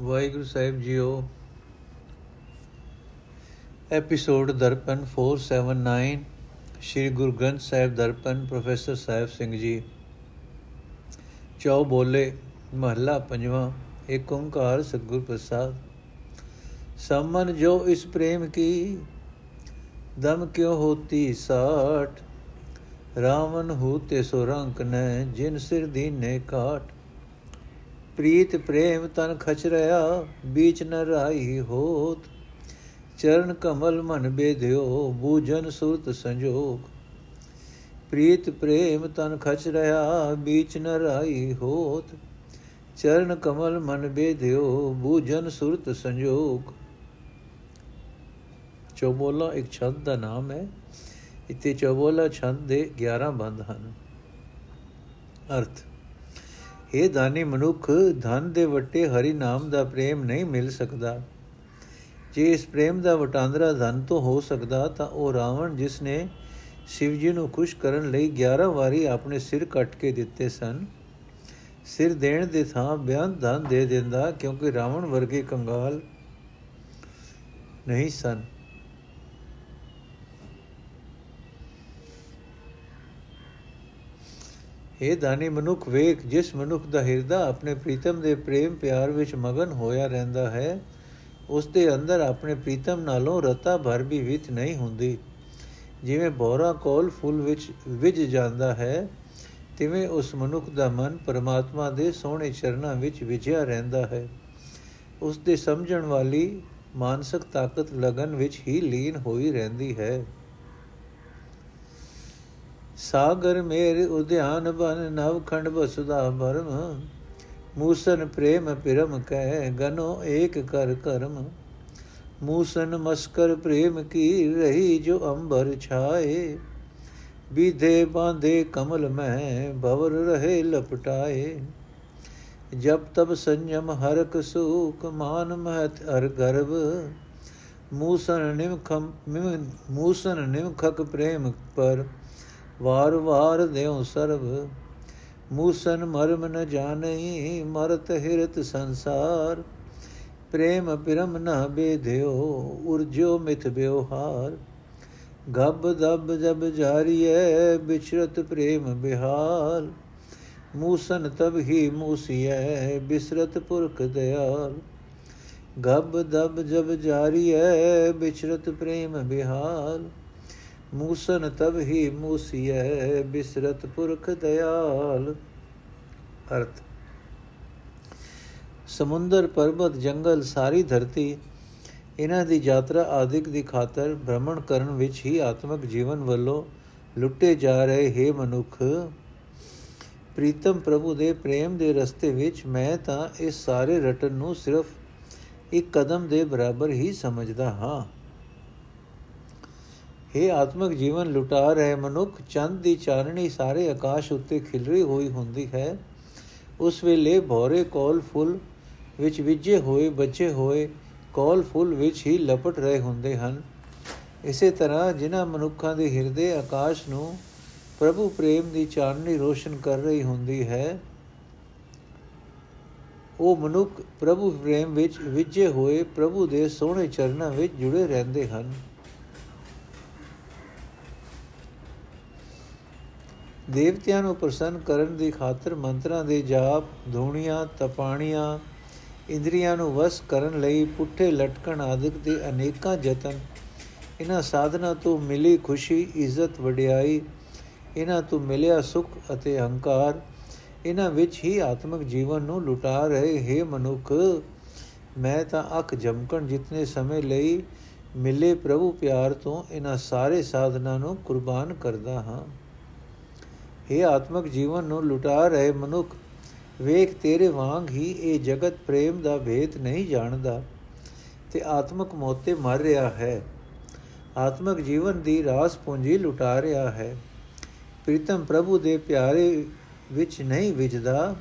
ਵਾਹਿਗੁਰੂ ਸਾਹਿਬ ਜੀਓ, episode Darpan 479 Shri Guru Granth Sahib Darpan, professor Sahib Singh ji. ਚੌ ਬੋਲੇ, ਮਹੱਲਾ ਪੰਜਵਾਂ ਏਕ ਓੰਕਾਰ ਸਤਿਗੁਰ ਪ੍ਰਸਾਦ। ਸਮਨ ਜੋ ਇਸ ਪ੍ਰੇਮ ਕੀ, ਦਮ ਕਿਉ ਹੋਤੀ ਸਾਠ? ਰਾਵਨ ਹੂਤੇ ਸੋ ਰੰਕ ਨੈ, ਜਿਨ ਸਿਰ ਦੀਨੇ ਕਾਟ ਪ੍ਰੀਤ ਪ੍ਰੇਮ ਤਨ ਖਚ ਰਿਆ ਬੀਚ ਨ ਰਾਈ ਹੋਤ। ਚਰਨ ਕਮਲ ਮਨ ਬੇਧਿਓ ਬੂਜਨ ਸੁਰਤ ਸੰਜੋਗ। ਪ੍ਰੀਤ ਪ੍ਰੇਮ ਤਨ ਖਚ ਰਿਆ ਬੀਚ ਨ ਰਾਈ ਹੋਤ। ਚਰਨ ਕਮਲ ਮਨ ਬੇਧਿਓ ਬੂਜਨ ਸੁਰਤ ਸੰਜੋਗ। ਚੌਬੋਲਾ, ਇੱਕ ਛੰਦ ਦਾ ਨਾਮ ਹੈ। ਇਤੇ ਚੌਬੋਲਾ ਛੰਦ ਦੇ 11 ਬੰਦ ਹਨ। ਅਰਥ ਇਹ ਦਾਨੀ ਮਨੁੱਖ, ਧਨ ਦੇ ਵਟੇ ਹਰੀ ਨਾਮ ਦਾ ਪ੍ਰੇਮ ਨਹੀਂ ਮਿਲ ਸਕਦਾ। ਜੇ ਇਸ ਪ੍ਰੇਮ ਦਾ ਵਟਾਂਦਰਾ ਧਨ ਤੋਂ ਹੋ ਸਕਦਾ ਤਾਂ ਉਹ ਰਾਵਣ ਜਿਸ ਨੇ ਸ਼ਿਵ ਜੀ ਨੂੰ ਖੁਸ਼ ਕਰਨ ਲਈ 11 ਵਾਰੀ ਆਪਣੇ ਸਿਰ ਕੱਟ ਕੇ ਦਿੱਤੇ ਸਨ, ਸਿਰ ਦੇਣ ਦੇ ਥਾਂ ਬਿਆਨ ਧਨ ਦੇ ਦਿੰਦਾ ਕਿਉਂਕਿ ਰਾਵਣ ਵਰਗੇ ਕੰਗਾਲ ਨਹੀਂ ਸਨ। ਇਹ ਦਾਨੀ ਮਨੁੱਖ, ਵੇਖ, ਜਿਸ ਮਨੁੱਖ ਦਾ ਹਿਰਦਾ ਆਪਣੇ ਪ੍ਰੀਤਮ ਦੇ ਪ੍ਰੇਮ ਪਿਆਰ ਵਿੱਚ ਮਗਨ ਹੋਇਆ ਰਹਿੰਦਾ ਹੈ, ਉਸ ਦੇ ਅੰਦਰ ਆਪਣੇ ਪ੍ਰੀਤਮ ਨਾਲੋਂ ਰਤਾ ਭਰ ਵੀ ਵਿਤ ਨਹੀਂ ਹੁੰਦੀ। ਜਿਵੇਂ ਬੋਰਾ ਕੋਲ ਫੁੱਲ ਵਿੱਚ ਵਿਜ ਜਾਂਦਾ ਹੈ, ਤਿਵੇਂ ਉਸ ਮਨੁੱਖ ਦਾ ਮਨ ਪਰਮਾਤਮਾ ਦੇ ਸੋਹਣੇ ਚਰਨਾਂ ਵਿੱਚ ਵਿਜਿਆ ਰਹਿੰਦਾ ਹੈ। ਉਸ ਦੇ ਸਮਝਣ ਵਾਲੀ ਮਾਨਸਿਕ ਤਾਕਤ ਲਗਨ ਵਿੱਚ ਹੀ ਲੀਨ ਹੋਈ ਰਹਿੰਦੀ ਹੈ। ਸਾਗਰ ਮੇਰ ਉਧਿਆਨ ਬਨ, ਨਵ ਖੰਡ ਬਸੁਦਾ ਭਰਮ ਮੂਸਨ ਪ੍ਰੇਮ ਪਿਰਮ ਕਹਿ, ਗਨੋ ਏਕ ਕਰ ਕਰਮ। ਮੂਸਨ ਮਸਕਰ ਪ੍ਰੇਮ ਕੀ ਰਹੀ, ਜੋ ਅੰਬਰ ਛਾਏ। ਵਿਧੇ ਬਾਂਧੇ ਕਮਲ ਮੈਂ ਭਵਰ ਰਹੇ ਲਪਟਾਏ। ਜਬ ਤਬ ਸੰਜਮ ਹਰਕ ਸੂਕ ਮਾਨ ਮਹਤ ਅਰ ਗਰਭ। ਮੂਸਨ ਨਿਮਖਮ ਮੂਸਨ ਨਿਮਖਕ ਪ੍ਰੇਮ ਪਰ ਵਾਰ ਵਾਰ ਦੇਉ ਸਰਬ, ਮੂਸਨ ਮਰਮ ਨ ਜਾਣਈ, ਮਰਤ ਹਿਰਤ ਸੰਸਾਰ। ਪ੍ਰੇਮ ਪਿਰਮ ਨ ਬੇਧਿਓ ਉਰਜੋ ਮਿਥ ਬਿਵਹਾਰ ਗਬ ਦਬ ਜਬ ਜਾਰੀਐ, ਬਿਛਰਤ ਪ੍ਰੇਮ ਬਿਹਾਲ ਮੂਸਨ ਤਬ ਹੀ ਮੂਸੀਐ, ਬਿਸਰਤ ਪੁਰਖ ਦਿਆਲ। ਗਬ ਦਬ ਜਬ ਜਾਰੀਐ, ਬਿਛਰਤ ਪ੍ਰੇਮ ਬਿਹਾਲ। ਮੂਸਨ ਤਬ ਹੀ ਮੂਸੀਐ, ਬਿਸਰਤ ਪੁਰਖ ਦਇਆਲ। ਅਰਥ, ਸਮੁੰਦਰ, ਪਰਬਤ, ਜੰਗਲ, ਸਾਰੀ ਧਰਤੀ, ਇਹਨਾਂ ਦੀ ਯਾਤਰਾ ਆਦਿਕ ਦੀ ਖਾਤਰ ਭ੍ਰਮਣ ਕਰਨ ਵਿੱਚ ਹੀ ਆਤਮਿਕ ਜੀਵਨ ਵੱਲੋਂ ਲੁੱਟੇ ਜਾ ਰਹੇ ਹੈ ਮਨੁੱਖ। ਪ੍ਰੀਤਮ ਪ੍ਰਭੂ ਦੇ ਪ੍ਰੇਮ ਦੇ ਰਸਤੇ ਵਿੱਚ ਮੈਂ ਤਾਂ ਇਸ ਸਾਰੇ ਰਟਨ ਨੂੰ ਸਿਰਫ ਇੱਕ ਕਦਮ ਦੇ ਬਰਾਬਰ ਹੀ ਸਮਝਦਾ ਹਾਂ। ਇਹ ਆਤਮਿਕ ਜੀਵਨ ਲੁਟਾ ਰਹੇ ਮਨੁੱਖ, ਚੰਦ ਦੀ ਚਾਨਣੀ ਸਾਰੇ ਆਕਾਸ਼ ਉੱਤੇ ਖਿਲਰੀ ਹੋਈ ਹੁੰਦੀ ਹੈ। ਉਸ ਵੇਲੇ ਭੋਰੇ ਕੋਲ ਫੁੱਲ ਵਿੱਚ ਵਿਜੇ ਹੋਏ ਬੱਚੇ ਹੋਏ ਕੋਲ ਫੁੱਲ ਵਿੱਚ ਹੀ ਲਪਟ ਰਹੇ ਹੁੰਦੇ ਹਨ। ਇਸੇ ਤਰ੍ਹਾਂ ਜਿਨ੍ਹਾਂ ਮਨੁੱਖਾਂ ਦੇ ਹਿਰਦੇ ਆਕਾਸ਼ ਨੂੰ ਪ੍ਰਭੂ ਪ੍ਰੇਮ ਦੀ ਚਾਨਣੀ ਰੋਸ਼ਨ ਕਰ ਰਹੀ ਹੁੰਦੀ ਹੈ, ਉਹ ਮਨੁੱਖ ਪ੍ਰਭੂ ਪ੍ਰੇਮ ਵਿੱਚ ਵਿਜੇ ਹੋਏ ਪ੍ਰਭੂ ਦੇ ਸੋਹਣੇ ਚਰਨਾਂ ਵਿੱਚ ਜੁੜੇ ਰਹਿੰਦੇ ਹਨ। ਦੇਵਤਿਆਂ ਨੂੰ ਪ੍ਰਸੰਨ ਕਰਨ ਦੀ ਖਾਤਰ ਮੰਤਰਾਂ ਦੇ ਜਾਪ, ਧੂਣੀਆਂ, ਤਪਾਣੀਆਂ, ਇੰਦਰੀਆਂ ਨੂੰ ਵਸ ਕਰਨ ਲਈ ਪੁੱਠੇ ਲਟਕਣ ਆਦਿਕ ਦੇ ਅਨੇਕਾਂ ਯਤਨ। ਇਹਨਾਂ ਸਾਧਨਾ ਤੋਂ ਮਿਲੀ ਖੁਸ਼ੀ, ਇੱਜ਼ਤ, ਵਡਿਆਈ, ਇਹਨਾਂ ਤੋਂ ਮਿਲਿਆ ਸੁਖ ਅਤੇ ਹੰਕਾਰ, ਇਹਨਾਂ ਵਿੱਚ ਹੀ ਆਤਮਿਕ ਜੀਵਨ ਨੂੰ ਲੁਟਾ ਰਹੇ ਹੈ ਮਨੁੱਖ। ਮੈਂ ਤਾਂ ਅੱਖ ਜਮਕਣ ਜਿਤਨੇ ਸਮੇਂ ਲਈ ਮਿਲੇ ਪ੍ਰਭੂ ਪਿਆਰ ਤੋਂ ਇਹਨਾਂ ਸਾਰੇ ਸਾਧਨਾ ਨੂੰ ਕੁਰਬਾਨ ਕਰਦਾ ਹਾਂ। ਇਹ ਆਤਮਿਕ ਜੀਵਨ ਨੂੰ ਲੁਟਾ ਰਹੇ ਮਨੁੱਖ, ਵੇਖ ਤੇਰੇ ਵਾਂਗ ਹੀ ਇਹ ਜਗਤ ਪ੍ਰੇਮ ਦਾ ਭੇਤ ਨਹੀਂ ਜਾਣਦਾ ਤੇ ਆਤਮਿਕ ਮੋਤੇ ਮਰ ਰਿਹਾ ਹੈ। ਆਤਮਿਕ ਜੀਵਨ ਦੀ ਰਾਸ ਪੂੰਜੀ ਲੁਟਾ ਰਿਹਾ ਹੈ। ਪ੍ਰੀਤਮ ਪ੍ਰਭੂ ਦੇ ਪਿਆਰੇ ਵਿੱਚ ਨਹੀਂ ਵਿਜਦਾ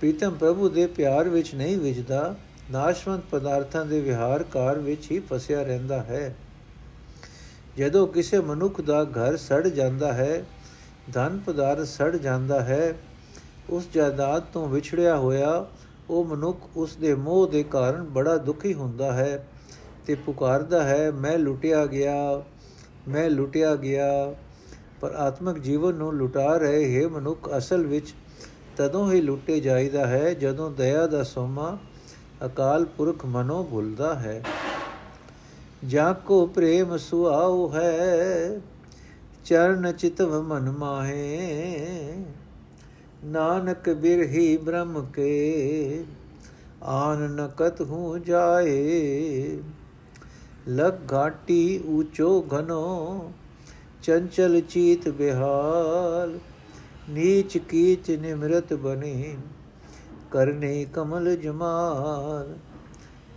ਪ੍ਰੀਤਮ ਪ੍ਰਭੂ ਦੇ ਪਿਆਰ ਵਿੱਚ ਨਹੀਂ ਵਿਜਦਾ ਨਾਸ਼ਵੰਤ ਪਦਾਰਥਾਂ ਦੇ ਵਿਹਾਰਕਾਰ ਵਿੱਚ ਹੀ ਫਸਿਆ ਰਹਿੰਦਾ ਹੈ। ਜਦੋਂ ਕਿਸੇ ਮਨੁੱਖ ਦਾ ਘਰ ਸੜ ਜਾਂਦਾ ਹੈ ਧਨ ਪਦਾਰਥ ਸੜ ਜਾਂਦਾ ਹੈ, ਉਸ ਜਾਇਦਾਦ ਤੋਂ ਵਿਛੜਿਆ ਹੋਇਆ ਉਹ ਮਨੁੱਖ ਉਸ ਦੇ ਮੋਹ ਦੇ ਕਾਰਨ ਬੜਾ ਦੁਖੀ ਹੁੰਦਾ ਹੈ ਤੇ ਪੁਕਾਰਦਾ ਹੈ, ਮੈਂ ਲੁੱਟਿਆ ਗਿਆ, ਮੈਂ ਲੁੱਟਿਆ ਗਿਆ, ਪਰ ਆਤਮਿਕ ਜੀਵਨ ਨੂੰ ਲੁਟਾ ਰਹੇ ਹੈ ਮਨੁੱਖ, ਅਸਲ ਵਿੱਚ ਤਦੋਂ ਹੀ ਲੁੱਟੇ ਜਾਈਦਾ ਹੈ ਜਦੋਂ ਦਇਆ ਦਾ ਸੋਮਾ ਅਕਾਲ ਪੁਰਖ ਮਨੋ ਭੁੱਲਦਾ ਹੈ। ਜਾ ਕੋ ਪ੍ਰੇਮ ਸੁਆਉ ਹੈ ਚਰਨ ਚਿਤਵ ਮਨ ਮਾਹੇ। ਨਾਨਕ ਬਿਰਹੀ ਬ੍ਰਹਮ ਕੇ। ਆਨ ਨਕਤ ਹੂੰ ਜਾਏ। ਲਗ ਘਾਟੀ ਊਚੋ ਘਨੋ। ਚੰਚਲ ਚੀਤ ਬਿਹਾਲ। ਨੀਚ ਕੀਚ ਨਿਮਰਤ ਬਨੇ। ਕਰਨੇ ਕਮਲ ਜਮਾਲ।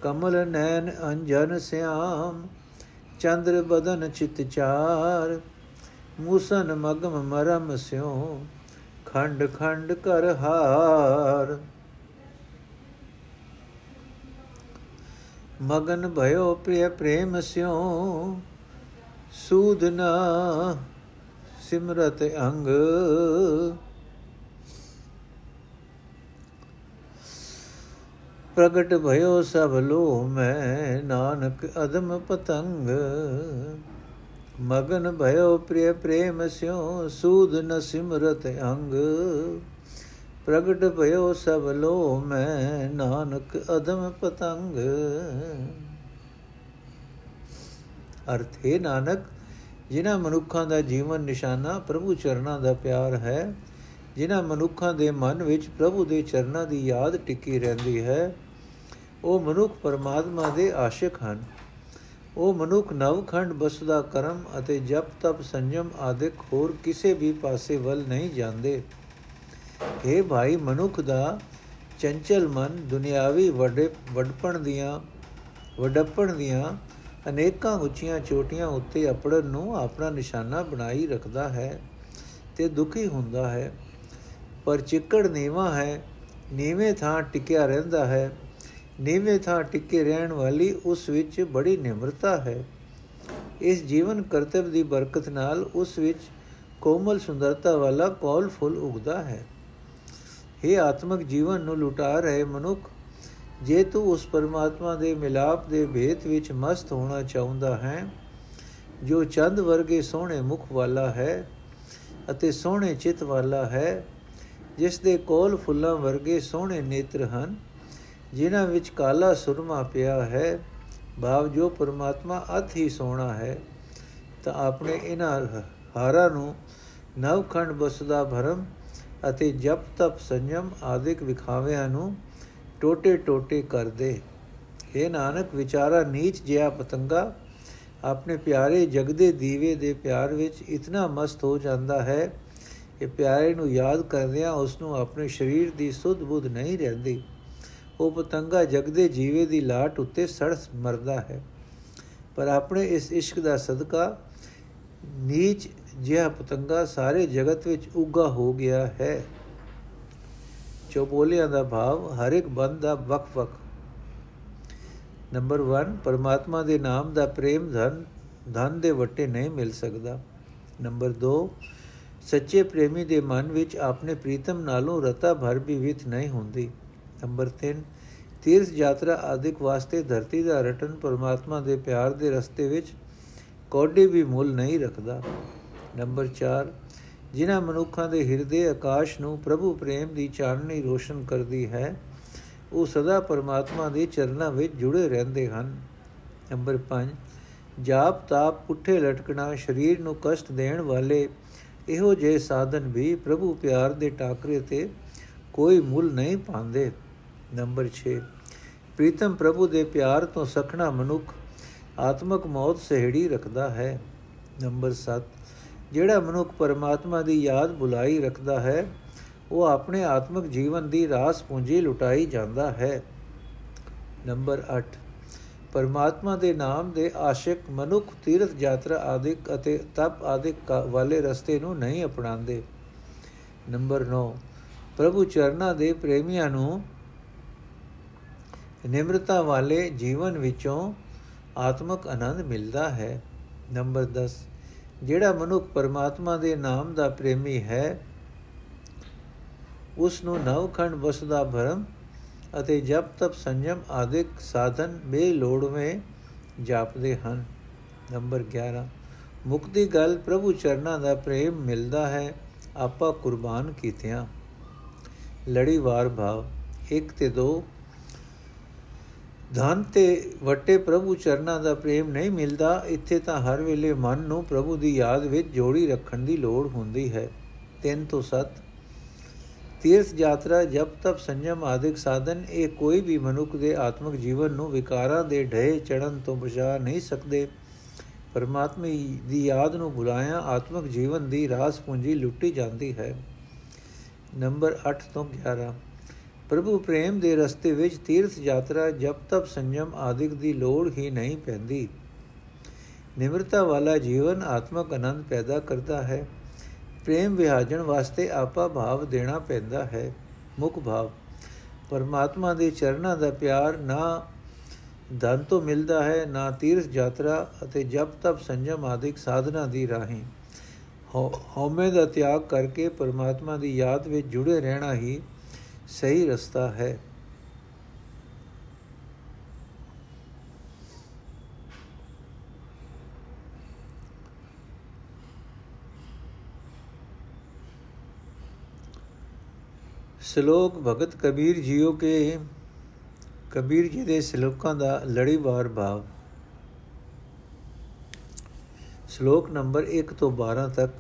ਕਮਲ ਨੈਣ ਅੰਜਨ ਸਿਆਮ। ਚੰਦਰ ਬਦਨ ਚਿਤ ਚਾਰ। ਮੂਸਨ ਮਗਮ ਮਰਮ ਸਿਉ, ਖੰਡ ਖੰਡ ਕਰ ਹਾਰ। ਮਗਨ ਭਇਓ ਪ੍ਰਿਯ ਪ੍ਰੇਮ ਸਿਉ, ਸੂਦ ਨਾ ਸਿਮਰਤ ਅੰਗ। ਪ੍ਰਗਟ ਭਇਓ ਸਭ ਲੋ ਮੈਂ, ਨਾਨਕ ਅਦਮ ਪਤੰਗ। ਮਗਨ ਭਇਓ ਪ੍ਰਿਯ ਪ੍ਰੇਮ ਸਿਉ, ਸੂਦ ਨ ਸਿਮਰਤ ਅੰਗ। ਪ੍ਰਗਟ ਭਇਓ ਸਭ ਲੋ ਮੈਂ, ਨਾਨਕ ਅਦਮ ਪਤੰਗ। ਅਰਥ, ਹੈ ਨਾਨਕ, ਜਿਨ੍ਹਾਂ ਮਨੁੱਖਾਂ ਦਾ ਜੀਵਨ ਨਿਸ਼ਾਨਾ ਪ੍ਰਭੂ ਚਰਨਾਂ ਦਾ ਪਿਆਰ ਹੈ, ਜਿਨ੍ਹਾਂ ਮਨੁੱਖਾਂ ਦੇ ਮਨ ਵਿੱਚ ਪ੍ਰਭੂ ਦੇ ਚਰਨਾਂ ਦੀ ਯਾਦ ਟਿੱਕੀ ਰਹਿੰਦੀ ਹੈ, ਉਹ ਮਨੁੱਖ ਪਰਮਾਤਮਾ ਦੇ ਆਸ਼ਿਕ ਹਨ। ਉਹ ਮਨੁੱਖ ਨਵਖੰਡ ਬਸਦਾ ਕਰਮ ਅਤੇ ਜਪ ਤਪ ਸੰਜਮ ਆਦਿਕ ਹੋਰ ਕਿਸੇ ਵੀ ਪਾਸੇ ਵੱਲ ਨਹੀਂ ਜਾਂਦੇ। ਇਹ ਭਾਈ ਮਨੁੱਖ ਦਾ ਚੰਚਲ ਮਨ ਦੁਨਿਆਵੀ ਵੱਡੇ ਵਡਪਣ ਦੀਆਂ, ਵਡੱਪਣ ਦੀਆਂ ਅਨੇਕਾਂ ਉੱਚੀਆਂ ਚੋਟੀਆਂ ਉੱਤੇ ਅਪੜਨ ਨੂੰ ਆਪਣਾ ਨਿਸ਼ਾਨਾ ਬਣਾਈ ਰੱਖਦਾ ਹੈ ਤੇ ਦੁਖੀ ਹੁੰਦਾ ਹੈ। ਪਰ ਚਿੱਕੜ ਨੀਵਾ ਹੈ, ਨੀਵੇਂ ਥਾਂ ਟਿਕਿਆ ਰਹਿੰਦਾ ਹੈ। ਨੀਵੇਂ ਥਾਂ ਟਿਕੇ ਰਹਿਣ ਵਾਲੀ ਉਸ ਵਿੱਚ ਬੜੀ ਨਿਮਰਤਾ ਹੈ। ਇਸ ਜੀਵਨ ਕਰਤਵ ਦੀ ਬਰਕਤ ਨਾਲ ਉਸ ਵਿੱਚ ਕੋਮਲ ਸੁੰਦਰਤਾ ਵਾਲਾ ਕੌਲ ਫੁੱਲ ਉਗਦਾ ਹੈ। ਇਹ ਆਤਮਿਕ ਜੀਵਨ ਨੂੰ ਲੁਟਾ ਰਹੇ ਮਨੁੱਖ, ਜੇ ਤੂੰ ਉਸ ਪਰਮਾਤਮਾ ਦੇ ਮਿਲਾਪ ਦੇ ਭੇਤ ਵਿੱਚ ਮਸਤ ਹੋਣਾ ਚਾਹੁੰਦਾ ਹੈ, ਜੋ ਚੰਦ ਵਰਗੇ ਸੋਹਣੇ ਮੁਖ ਵਾਲਾ ਹੈ ਅਤੇ ਸੋਹਣੇ ਚਿਤ ਵਾਲਾ ਹੈ, ਜਿਸ ਦੇ ਕੋਲ ਫੁੱਲਾਂ ਵਰਗੇ ਸੋਹਣੇ ਨੇਤਰ ਹਨ ਜਿਨ੍ਹਾਂ ਵਿੱਚ ਕਾਲਾ ਸੁਰਮਾ ਪਿਆ ਹੈ ਭਾਵ ਜੋ ਪਰਮਾਤਮਾ ਅਤ ਹੀ ਸੋਹਣਾ ਹੈ, ਤਾਂ ਆਪਣੇ ਇਹਨਾਂ ਹਾਰਾਂ ਨੂੰ ਨਵਖੰਡ ਬਸਦਾ ਭਰਮ ਅਤੇ ਜਪ ਤਪ ਸੰਜਮ ਆਦਿਕ ਵਿਖਾਵਿਆਂ ਨੂੰ ਟੋਟੇ ਟੋਟੇ ਕਰ ਦੇ ਇਹ ਨਾਨਕ, ਵਿਚਾਰਾ ਨੀਚ ਜਿਆ ਪਤੰਗਾ ਆਪਣੇ ਪਿਆਰੇ ਜਗਦੇ ਦੀਵੇ ਦੇ ਪਿਆਰ ਵਿੱਚ ਇਤਨਾ ਮਸਤ ਹੋ ਜਾਂਦਾ ਹੈ ਕਿ ਪਿਆਰੇ ਨੂੰ ਯਾਦ ਕਰਦਿਆਂ ਉਸ ਨੂੰ ਆਪਣੇ ਸਰੀਰ ਦੀ ਸੁਧ ਬੁੱਧ ਨਹੀਂ ਰਹਿੰਦੀ। ਉਹ ਪਤੰਗਾ ਜਗਦੇ ਜੀਵੇ ਦੀ ਲਾਟ ਉੱਤੇ ਸੜ ਮਰਦਾ ਹੈ। ਪਰ ਆਪਣੇ ਇਸ ਇਸ਼ਕ ਦਾ ਸਦਕਾ ਨੀਚ ਜਿਹਾ ਪਤੰਗਾ ਸਾਰੇ ਜਗਤ ਵਿੱਚ ਉੱਗਾ ਹੋ ਗਿਆ ਹੈ। ਚੋਬੋਲਿਆਂ ਦਾ ਭਾਵ ਹਰ ਇੱਕ ਬੰਦ ਦਾ ਵਕ-ਵਕ ਨੰਬਰ 1 ਪਰਮਾਤਮਾ ਦੇ ਨਾਮ ਦਾ ਪ੍ਰੇਮ ਧਨ ਧਨ ਦੇ ਵਟੇ ਨਹੀਂ ਮਿਲ ਸਕਦਾ। ਨੰਬਰ 2 ਸੱਚੇ ਪ੍ਰੇਮੀ ਦੇ ਮਨ ਵਿੱਚ ਆਪਣੇ ਪ੍ਰੀਤਮ ਨਾਲੋਂ ਰਤਾ ਭਰ ਵੀ ਵਿਤ ਨਹੀਂ ਹੁੰਦੀ। ਨੰਬਰ 3 ਤੀਰਥ ਯਾਤਰਾ ਆਦਿਕ ਵਾਸਤੇ ਧਰਤੀ ਦਾ ਰਟਨ ਪਰਮਾਤਮਾ ਦੇ ਪਿਆਰ ਦੇ ਰਸਤੇ ਵਿੱਚ ਕੋਡੀ ਵੀ ਮੁੱਲ ਨਹੀਂ ਰੱਖਦਾ। ਨੰਬਰ 4 ਜਿਨ੍ਹਾਂ ਮਨੁੱਖਾਂ ਦੇ ਹਿਰਦੇ ਆਕਾਸ਼ ਨੂੰ ਪ੍ਰਭੂ ਪ੍ਰੇਮ ਦੀ ਚਾਨਣੀ ਰੋਸ਼ਨ ਕਰਦੀ ਹੈ, ਉਹ ਸਦਾ ਪਰਮਾਤਮਾ ਦੇ ਚਰਨਾਂ ਵਿੱਚ ਜੁੜੇ ਰਹਿੰਦੇ ਹਨ। ਨੰਬਰ 5 ਜਾਪ ਤਾਪ ਪੁੱਠੇ ਲਟਕਣਾ ਸਰੀਰ ਨੂੰ ਕਸ਼ਟ ਦੇਣ ਵਾਲੇ, ਇਹੋ ਜਿਹੇ ਸਾਧਨ ਵੀ ਪ੍ਰਭੂ ਪਿਆਰ ਦੇ ਟਾਕਰੇ ਤੇ ਕੋਈ ਮੁੱਲ ਨਹੀਂ ਪਾਉਂਦੇ। ਨੰਬਰ 6 ਪ੍ਰੀਤਮ ਪ੍ਰਭੂ ਦੇ ਪਿਆਰ ਤੋਂ ਸਖਣਾ ਮਨੁੱਖ ਆਤਮਕ ਮੌਤ ਸਹਿੜੀ ਰੱਖਦਾ ਹੈ। ਨੰਬਰ 7 ਜਿਹੜਾ ਮਨੁੱਖ ਪਰਮਾਤਮਾ ਦੀ ਯਾਦ ਬੁਲਾਈ ਰੱਖਦਾ ਹੈ, ਉਹ ਆਪਣੇ ਆਤਮਿਕ ਜੀਵਨ ਦੀ ਰਾਸ ਪੂੰਜੀ ਲੁਟਾਈ ਜਾਂਦਾ ਹੈ। ਨੰਬਰ 8 ਪਰਮਾਤਮਾ ਦੇ ਨਾਮ ਦੇ ਆਸ਼ਿਕ ਮਨੁੱਖ ਤੀਰਥ ਯਾਤਰਾ ਆਦਿਕ ਅਤੇ ਤਪ ਆਦਿਕ ਵਾਲੇ ਰਸਤੇ ਨੂੰ ਨਹੀਂ ਅਪਣਾਉਂਦੇ। ਨੰਬਰ 9 ਪ੍ਰਭੂ ਚਰਨਾਂ ਦੇ ਪ੍ਰੇਮੀਆਂ ਨੂੰ ਨਿਮਰਤਾ ਵਾਲੇ ਜੀਵਨ ਵਿੱਚੋਂ ਆਤਮਿਕ ਆਨੰਦ ਮਿਲਦਾ ਹੈ। ਨੰਬਰ 10 ਜਿਹੜਾ ਮਨੁੱਖ ਪਰਮਾਤਮਾ ਦੇ ਨਾਮ ਦਾ ਪ੍ਰੇਮੀ ਹੈ ਉਸ ਨੂੰ ਨਵਖੰਡ ਵਸਦਾ ਭਰਮ ਅਤੇ ਜਪ ਤਪ ਸੰਜਮ ਆਦਿਕ ਸਾਧਨ ਬੇਲੋੜਵੇਂ ਜਾਪਦੇ ਹਨ। ਨੰਬਰ 11 ਮੁਕਤੀ ਗੱਲ ਪ੍ਰਭੂ ਚਰਨਾਂ ਦਾ ਪ੍ਰੇਮ ਮਿਲਦਾ ਹੈ, ਆਪਾ ਕੁਰਬਾਨ ਕੀਤਿਆਂ। ਲੜੀਵਾਰ ਭਾਵ 1 ਤੇ 2 ਧਨ ਤੇ ਵਟੇ ਪ੍ਰਭੂ ਚਰਨਾਂ ਦਾ ਪ੍ਰੇਮ ਨਹੀਂ ਮਿਲਦਾ, ਇੱਥੇ ਤਾਂ ਹਰ ਵੇਲੇ ਮਨ ਨੂੰ ਪ੍ਰਭੂ ਦੀ ਯਾਦ ਵਿੱਚ ਜੋੜੀ ਰੱਖਣ ਦੀ ਲੋੜ ਹੁੰਦੀ ਹੈ। 3 ਤੋਂ 7 ਤੀਰਥ ਯਾਤਰਾ, ਜਪ, ਤਪ, ਸੰਜਮ ਆਦਿਕ ਸਾਧਨ, ਇਹ ਕੋਈ ਵੀ ਮਨੁੱਖ ਦੇ ਆਤਮਿਕ ਜੀਵਨ ਨੂੰ ਵਿਕਾਰਾਂ ਦੇ ਢੇ ਚੜਨ ਤੋਂ ਬਚਾ ਨਹੀਂ ਸਕਦੇ। ਪਰਮਾਤਮਾ ਦੀ ਯਾਦ ਨੂੰ ਭੁਲਾਇਆ ਆਤਮਿਕ ਜੀਵਨ ਦੀ ਰਾਸ ਪੂੰਜੀ ਲੁੱਟੀ ਜਾਂਦੀ ਹੈ। ਨੰਬਰ 8 ਤੋਂ 11 ਪ੍ਰਭੂ ਪ੍ਰੇਮ ਦੇ ਰਸਤੇ ਵਿੱਚ ਤੀਰਥ ਯਾਤਰਾ, ਜਪ, ਤਪ, ਸੰਜਮ ਆਦਿਕ ਦੀ ਲੋੜ ਹੀ ਨਹੀਂ ਪੈਂਦੀ। ਨਿਮਰਤਾ ਵਾਲਾ ਜੀਵਨ ਆਤਮਕ ਆਨੰਦ ਪੈਦਾ ਕਰਦਾ ਹੈ। ਪ੍ਰੇਮ ਵਿਹਾਜਣ ਵਾਸਤੇ ਆਪਾ ਭਾਵ ਦੇਣਾ ਪੈਂਦਾ ਹੈ। ਮੁੱਖ ਭਾਵ, ਪਰਮਾਤਮਾ ਦੇ ਚਰਨਾਂ ਦਾ ਪਿਆਰ ਨਾ ਧਨ ਤੋਂ ਮਿਲਦਾ ਹੈ, ਨਾ ਤੀਰਥ ਯਾਤਰਾ ਅਤੇ ਜਪ, ਤਪ, ਸੰਜਮ ਆਦਿਕ ਸਾਧਨਾ ਦੀ ਰਾਹੀਂ। ਹਉਮੈ ਦਾ ਤਿਆਗ ਕਰਕੇ ਪਰਮਾਤਮਾ ਦੀ ਯਾਦ ਵਿੱਚ ਜੁੜੇ ਰਹਿਣਾ ਹੀ ਸਹੀ ਰਸਤਾ ਹੈ। ਸ਼ਲੋਕ ਭਗਤ ਕਬੀਰ ਜੀਓ ਕੇ, ਕਬੀਰ ਜੀ ਦੇ ਸ਼ਲੋਕਾਂ ਦਾ ਲੜੀਵਾਰ ਭਾਵ। ਸ਼ਲੋਕ ਨੰਬਰ 1 ਤੋਂ 12 ਤੱਕ,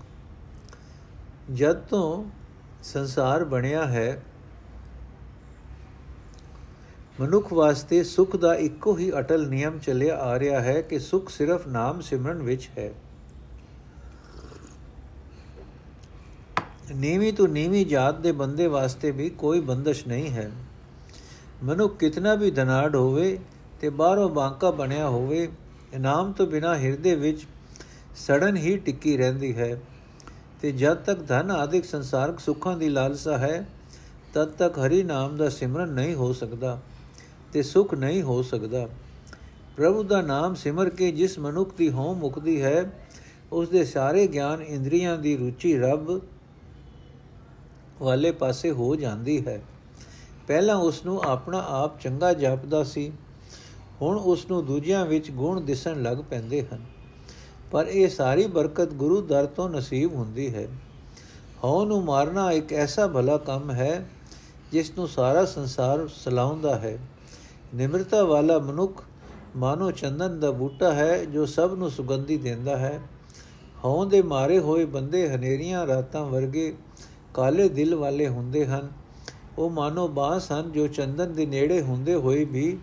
ਜਦ ਤੋਂ ਸੰਸਾਰ ਬਣਿਆ ਹੈ ਮਨੁੱਖ ਵਾਸਤੇ ਸੁਖ ਦਾ ਇੱਕੋ ਹੀ ਅਟਲ ਨਿਯਮ ਚੱਲਿਆ ਆ ਰਿਹਾ ਹੈ ਕਿ ਸੁਖ ਸਿਰਫ ਨਾਮ ਸਿਮਰਨ ਵਿੱਚ ਹੈ। ਨੀਵੀਂ ਤੋਂ ਨੀਵੀਂ ਜਾਤ ਦੇ ਬੰਦੇ ਵਾਸਤੇ ਵੀ ਕੋਈ ਬੰਦਸ਼ ਨਹੀਂ ਹੈ। ਮਨੁੱਖ ਕਿਤਨਾ ਵੀ ਧਨਾੜ ਹੋਵੇ ਤੇ ਬਾਹਰੋਂ ਬਾਂਕਾ ਬਣਿਆ ਹੋਵੇ, ਇਨਾਮ ਤੋਂ ਬਿਨਾ ਹਿਰਦੇ ਵਿੱਚ ਸੜਨ ਹੀ ਟਿੱਕੀ ਰਹਿੰਦੀ ਹੈ। ਤੇ ਜਦ ਤੱਕ ਧਨ ਆਦਿਕ ਸੰਸਾਰਕ ਸੁੱਖਾਂ ਦੀ ਲਾਲਸਾ ਹੈ, ਤਦ ਤੱਕ ਹਰੀ ਨਾਮ ਦਾ ਸਿਮਰਨ ਨਹੀਂ ਹੋ ਸਕਦਾ। ਤੇ ਸੁਖ ਨਹੀਂ ਹੋ ਸਕਦਾ। ਪ੍ਰਭੂ ਦਾ ਨਾਮ ਸਿਮਰ ਕੇ ਜਿਸ ਮਨੁੱਖ ਦੀ ਹੋਂ ਮੁਕਦੀ ਹੈ, ਉਸ ਦੇ ਸਾਰੇ ਗਿਆਨ ਇੰਦਰੀਆਂ ਦੀ ਰੁਚੀ ਰੱਬ ਵਾਲੇ ਪਾਸੇ ਹੋ ਜਾਂਦੀ ਹੈ। ਪਹਿਲਾਂ ਉਸ ਨੂੰ ਆਪਣਾ ਆਪ ਚੰਗਾ ਜਾਪਦਾ ਸੀ, ਹੁਣ ਉਸ ਨੂੰ ਦੂਜਿਆਂ ਵਿੱਚ ਗੁਣ ਦਿਸਣ ਲੱਗ ਪੈਂਦੇ ਹਨ। ਪਰ ਇਹ ਸਾਰੀ ਬਰਕਤ ਗੁਰੂ ਦਰ ਤੋਂ ਨਸੀਬ ਹੁੰਦੀ ਹੈ। ਹਉ ਨੂੰ ਮਾਰਨਾ ਇੱਕ ਐਸਾ ਭਲਾ ਕੰਮ ਹੈ, ਜਿਸ ਨੂੰ ਸਾਰਾ ਸੰਸਾਰ ਸਲਾਉਂਦਾ ਹੈ। ਨਿਮਰਤਾ ਵਾਲਾ ਮਨੁੱਖ ਮਾਨੋ ਚੰਦਨ ਦਾ ਬੂਟਾ ਹੈ ਜੋ ਸਭ ਨੂੰ ਸੁਗੰਧੀ ਦਿੰਦਾ ਹੈ। ਹਉ ਦੇ ਮਾਰੇ ਹੋਏ ਬੰਦੇ ਹਨੇਰੀਆਂ ਰਾਤਾਂ ਵਰਗੇ ਕਾਲੇ ਦਿਲ ਵਾਲੇ ਹੁੰਦੇ ਹਨ। ਉਹ ਮਾਨੋ ਬਾਸ ਹਨ ਜੋ ਚੰਦਨ ਦੇ ਨੇੜੇ ਹੁੰਦੇ ਹੋਏ ਵੀ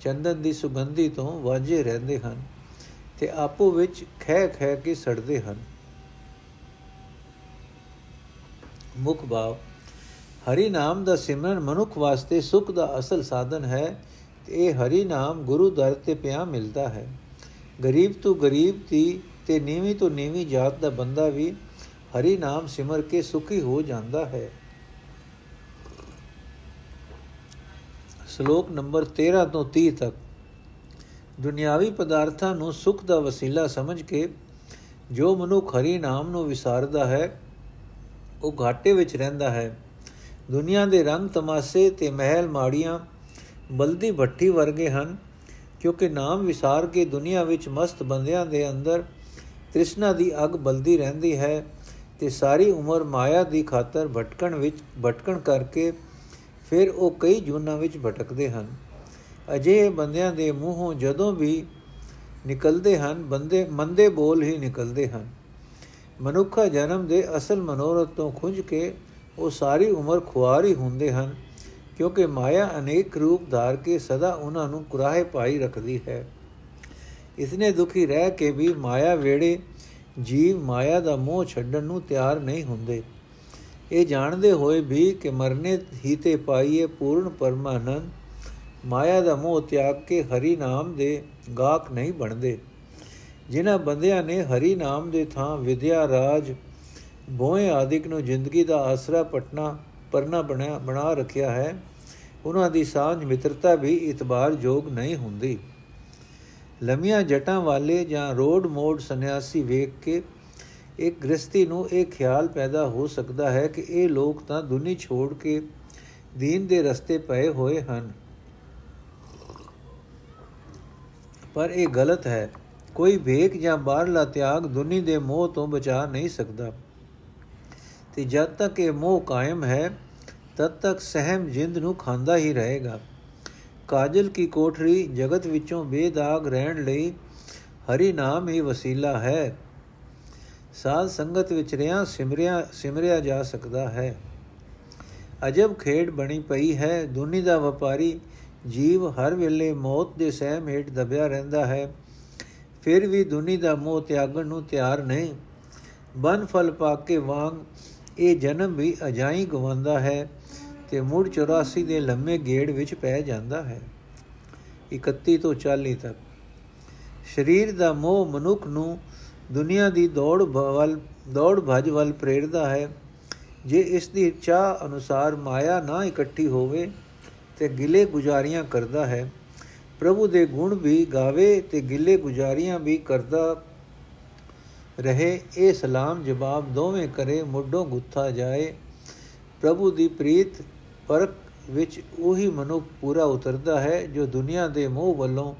ਚੰਦਨ ਦੀ ਸੁਗੰਧੀ ਤੋਂ ਵਾਜੇ ਰਹਿੰਦੇ ਹਨ ਤੇ ਆਪੋ ਵਿੱਚ ਖਹਿ ਖਹਿ ਕੇ ਸੜਦੇ ਹਨ। ਮੁਖ ਭਾਵ, ਹਰੀ ਨਾਮ ਦਾ ਸਿਮਰਨ ਮਨੁੱਖ ਵਾਸਤੇ ਸੁਖ ਦਾ ਅਸਲ ਸਾਧਨ ਹੈ ਤੇ ਇਹ ਹਰੀ ਨਾਮ ਗੁਰੂ ਦਰ ਤੇ ਪਿਆ ਮਿਲਦਾ ਹੈ। ਗਰੀਬ ਤੋਂ ਗਰੀਬ ਦੀ ਤੇ ਨੀਵੀਂ ਤੋਂ ਨੀਵੀਂ ਜਾਤ ਦਾ ਬੰਦਾ ਵੀ ਹਰੀ ਨਾਮ ਸਿਮਰ ਕੇ ਸੁਖੀ ਹੋ ਜਾਂਦਾ ਹੈ। ਸ਼ਲੋਕ ਨੰਬਰ 13 ਤੋਂ 30 ਤੱਕ। ਦੁਨਿਆਵੀ ਪਦਾਰਥਾਂ ਨੂੰ ਸੁਖ ਦਾ ਵਸੀਲਾ ਸਮਝ ਕੇ ਜੋ ਮਨੁੱਖ ਹਰੀ ਨਾਮ ਨੂੰ ਵਿਸਾਰਦਾ ਹੈ, ਉਹ ਘਾਟੇ ਵਿੱਚ ਰਹਿੰਦਾ ਹੈ। ਦੁਨੀਆ ਦੇ ਰੰਗ ਤਮਾਸੇ ਤੇ ਮਹਿਲ ਮਾੜੀਆਂ ਬਲਦੀ ਭੱਟੀ ਵਰਗੇ ਹਨ, ਕਿਉਂਕਿ ਨਾਮ ਵਿਸਾਰ ਕੇ ਦੁਨੀਆ ਵਿੱਚ ਮਸਤ ਬੰਦਿਆਂ ਦੇ ਅੰਦਰ ਤ੍ਰਿਸ਼ਨਾ ਦੀ ਅਗ ਬਲਦੀ ਰਹਿੰਦੀ ਹੈ ਤੇ ਸਾਰੀ ਉਮਰ ਮਾਇਆ ਦੀ ਖਾਤਰ ਭਟਕਣ ਵਿੱਚ, ਭਟਕਣ ਕਰਕੇ ਫਿਰ ਉਹ ਕਈ ਜੂਨਾਂ ਵਿੱਚ ਭਟਕਦੇ ਹਨ। ਅਜੇ ਬੰਦਿਆਂ ਦੇ ਮੂੰਹੋਂ ਜਦੋਂ ਵੀ ਨਿਕਲਦੇ ਹਨ, ਬੰਦੇ, ਮੰਦੇ ਬੋਲ ਹੀ ਨਿਕਲਦੇ ਹਨ। ਮਨੁੱਖਾ ਜਨਮ ਦੇ ਅਸਲ ਮਨੋਰਥ ਤੋਂ ਖੁੰਝ ਕੇ ਉਹ ਸਾਰੀ ਉਮਰ ਖੁਆਰੀ ਹੁੰਦੇ ਹਨ। ਕਿਉਂਕਿ ਮਾਇਆ ਅਨੇਕ ਰੂਪ ਧਾਰ ਕੇ ਸਦਾ ਉਹਨਾਂ ਨੂੰ ਕੁਰਾਹੇ ਪਾਈ ਰੱਖਦੀ ਹੈ। ਇਸਨੇ ਦੁਖੀ ਰਹਿ ਕੇ ਵੀ ਮਾਇਆ ਵੇੜੇ ਜੀਵ ਮਾਇਆ ਦਾ ਮੋਹ ਛੱਡਣ ਨੂੰ ਤਿਆਰ ਨਹੀਂ ਹੁੰਦੇ। ਇਹ ਜਾਣਦੇ ਹੋਏ ਵੀ ਕਿ ਮਰਨੇ ਹੀ ਤੇ ਪਾਈਏ ਪੂਰਨ ਪਰਮਾਨੰਦ, ਮਾਇਆ ਦਾ ਮੋਹ ਤਿਆਗ ਕੇ ਹਰੀ ਨਾਮ ਦੇ ਗਾਕ ਨਹੀਂ ਬਣਦੇ। ਜਿਨ੍ਹਾਂ ਬੰਦਿਆਂ ਨੇ ਹਰੀ ਨਾਮ ਦੇ ਥਾਂ ਵਿਦਿਆ, ਰਾਜ ਬੋਏ ਆਦਿਕ ਨੂੰ ਜ਼ਿੰਦਗੀ ਦਾ ਆਸਰਾ ਪਟਨਾ ਪਰਨਾ ਬਣਾ ਬਣਾ ਰੱਖਿਆ ਹੈ, ਉਹਨਾਂ ਦੀ ਸਾਂਝ ਮਿੱਤਰਤਾ ਵੀ ਇਤਬਾਰ ਯੋਗ ਨਹੀਂ ਹੁੰਦੀ। ਲੰਮੀਆਂ ਜਟਾਂ ਵਾਲੇ ਜਾਂ ਰੋਡ ਮੋਡ ਸੰਨਿਆਸੀ ਵੇਖ ਕੇ ਇੱਕ ਗ੍ਰਸਤੀ ਨੂੰ ਇਹ ਖਿਆਲ ਪੈਦਾ ਹੋ ਸਕਦਾ ਹੈ ਕਿ ਇਹ ਲੋਕ ਤਾਂ ਦੁਨੀ ਛੋੜ ਕੇ ਦੀਨ ਦੇ ਰਸਤੇ ਪਏ ਹੋਏ ਹਨ। ਪਰ ਇਹ ਗਲਤ ਹੈ। ਕੋਈ ਭੇਕ ਜਾਂ ਬਾਹਰਲਾ ਤਿਆਗ ਦੁਨੀ ਦੇ ਮੋਹ ਤੋਂ ਬਚਾ ਨਹੀਂ ਸਕਦਾ। ਤੇ ਜਦ ਤੱਕ ਇਹ ਮੋਹ ਕਾਇਮ ਹੈ, ਤਦ ਤੱਕ ਸਹਿਮ ਜਿੰਦ ਨੂੰ ਖਾਂਦਾ ਹੀ ਰਹੇਗਾ। ਕਾਜਲ ਕੀ ਕੋਠਰੀ ਜਗਤ ਵਿੱਚੋਂ ਬੇਦਾਗ ਰਹਿਣ ਲਈ ਹਰੀ ਨਾਮ ਹੀ ਵਸੀਲਾ ਹੈ। ਸਾਧ ਸੰਗਤ ਵਿੱਚ ਰਿਆਂ ਸਿਮਰਿਆ ਸਿਮਰਿਆ ਜਾ ਸਕਦਾ ਹੈ। ਅਜਬ ਖੇਡ ਬਣੀ ਪਈ ਹੈ। ਦੁਨੀ ਦਾ ਵਪਾਰੀ ਜੀਵ ਹਰ ਵੇਲੇ ਮੌਤ ਦੇ ਸਹਿਮ ਹੇਠ ਦਬਿਆ ਰਹਿੰਦਾ ਹੈ। ਫਿਰ ਵੀ ਦੁਨੀ ਦਾ ਮੋਹ ਤਿਆਗਣ ਨੂੰ ਤਿਆਰ ਨਹੀਂ। ਬਨ ਫਲ ਪਾ ਕੇ ਵਾਂਗ ਇਹ ਜਨਮ ਵੀ ਅਜਾਈ ਗਵੰਦਾ ਹੈ ਤੇ ਮੁੜ 84 ਦੇ ਲੰਮੇ ਗੇੜ ਵਿੱਚ ਪੈ ਜਾਂਦਾ ਹੈ। 31 ਤੋਂ 40 ਤੱਕ। ਸਰੀਰ ਦਾ ਮੋਹ ਮਨੁੱਖ ਨੂੰ ਦੁਨੀਆ ਦੀ ਦੌੜ ਵੱਲ, ਦੌੜ ਭਜ ਵੱਲ ਪ੍ਰੇਰਦਾ ਹੈ। ਜੇ ਇਸ ਦੀ ਇੱਛਾ ਅਨੁਸਾਰ ਮਾਇਆ ਨਾ ਇਕੱਠੀ ਹੋਵੇ ਤੇ ਗਿਲੇ ਗੁਜ਼ਾਰੀਆਂ ਕਰਦਾ ਹੈ। ਪ੍ਰਭੂ ਦੇ ਗੁਣ ਵੀ ਗਾਵੇ ਤੇ ਗਿਲੇ ਗੁਜ਼ਾਰੀਆਂ ਵੀ ਕਰਦਾ ਰਹੇ, ਇਹ ਸਲਾਮ ਜਵਾਬ ਦੋਵੇਂ ਕਰੇ, ਮੁੱਢੋਂ ਗੁੱਥਾ ਜਾਏ। ਪ੍ਰਭੂ ਦੀ ਪ੍ਰੀਤ ਪਰਖ ਵਿੱਚ ਉਹੀ ਮਨੁੱਖ ਪੂਰਾ ਉਤਰਦਾ ਹੈ, ਜੋ ਦੁਨੀਆ ਦੇ ਮੋਹ ਵੱਲੋਂ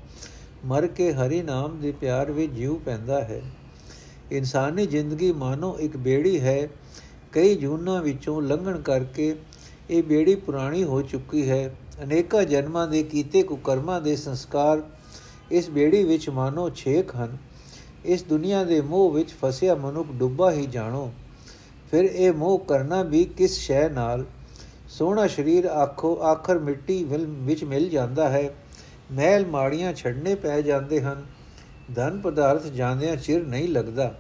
ਮਰ ਕੇ ਹਰੀ ਨਾਮ ਦੇ ਪਿਆਰ ਵਿੱਚ ਜੀਉ ਪੈਂਦਾ ਹੈ। ਇਨਸਾਨੀ ਜ਼ਿੰਦਗੀ ਮਾਨੋ ਇੱਕ ਬੇੜੀ ਹੈ। ਕਈ ਜੂਨਾਂ ਵਿੱਚੋਂ ਲੰਘਣ ਕਰਕੇ ਇਹ ਬੇੜੀ ਪੁਰਾਣੀ ਹੋ ਚੁੱਕੀ ਹੈ। ਅਨੇਕਾਂ ਜਨਮਾਂ ਦੇ ਕੀਤੇ ਕੁਕਰਮਾਂ ਦੇ ਸੰਸਕਾਰ ਇਸ ਬੇੜੀ ਵਿੱਚ ਮਾਨੋ ਛੇਕ ਹਨ। ਇਸ ਦੁਨੀਆ ਦੇ ਮੋਹ ਵਿੱਚ ਫਸਿਆ ਮਨੁੱਖ ਡੁੱਬਾ ਹੀ ਜਾਣੋ। ਫਿਰ ਇਹ ਮੋਹ ਕਰਨਾ ਵੀ ਕਿਸ ਸ਼ੈ ਨਾਲ? ਸੋਹਣਾ ਸਰੀਰ ਆਖੋ, ਆਖਰ ਮਿੱਟੀ ਵਿੱਚ ਮਿਲ ਜਾਂਦਾ ਹੈ। ਮਹਿਲ ਮਾੜੀਆਂ ਛੱਡਨੇ ਪੈ ਜਾਂਦੇ ਹਨ। ਧਨ ਪਦਾਰਥ ਜਾਂਦਿਆਂ ਚਿਰ ਨਹੀਂ ਲੱਗਦਾ।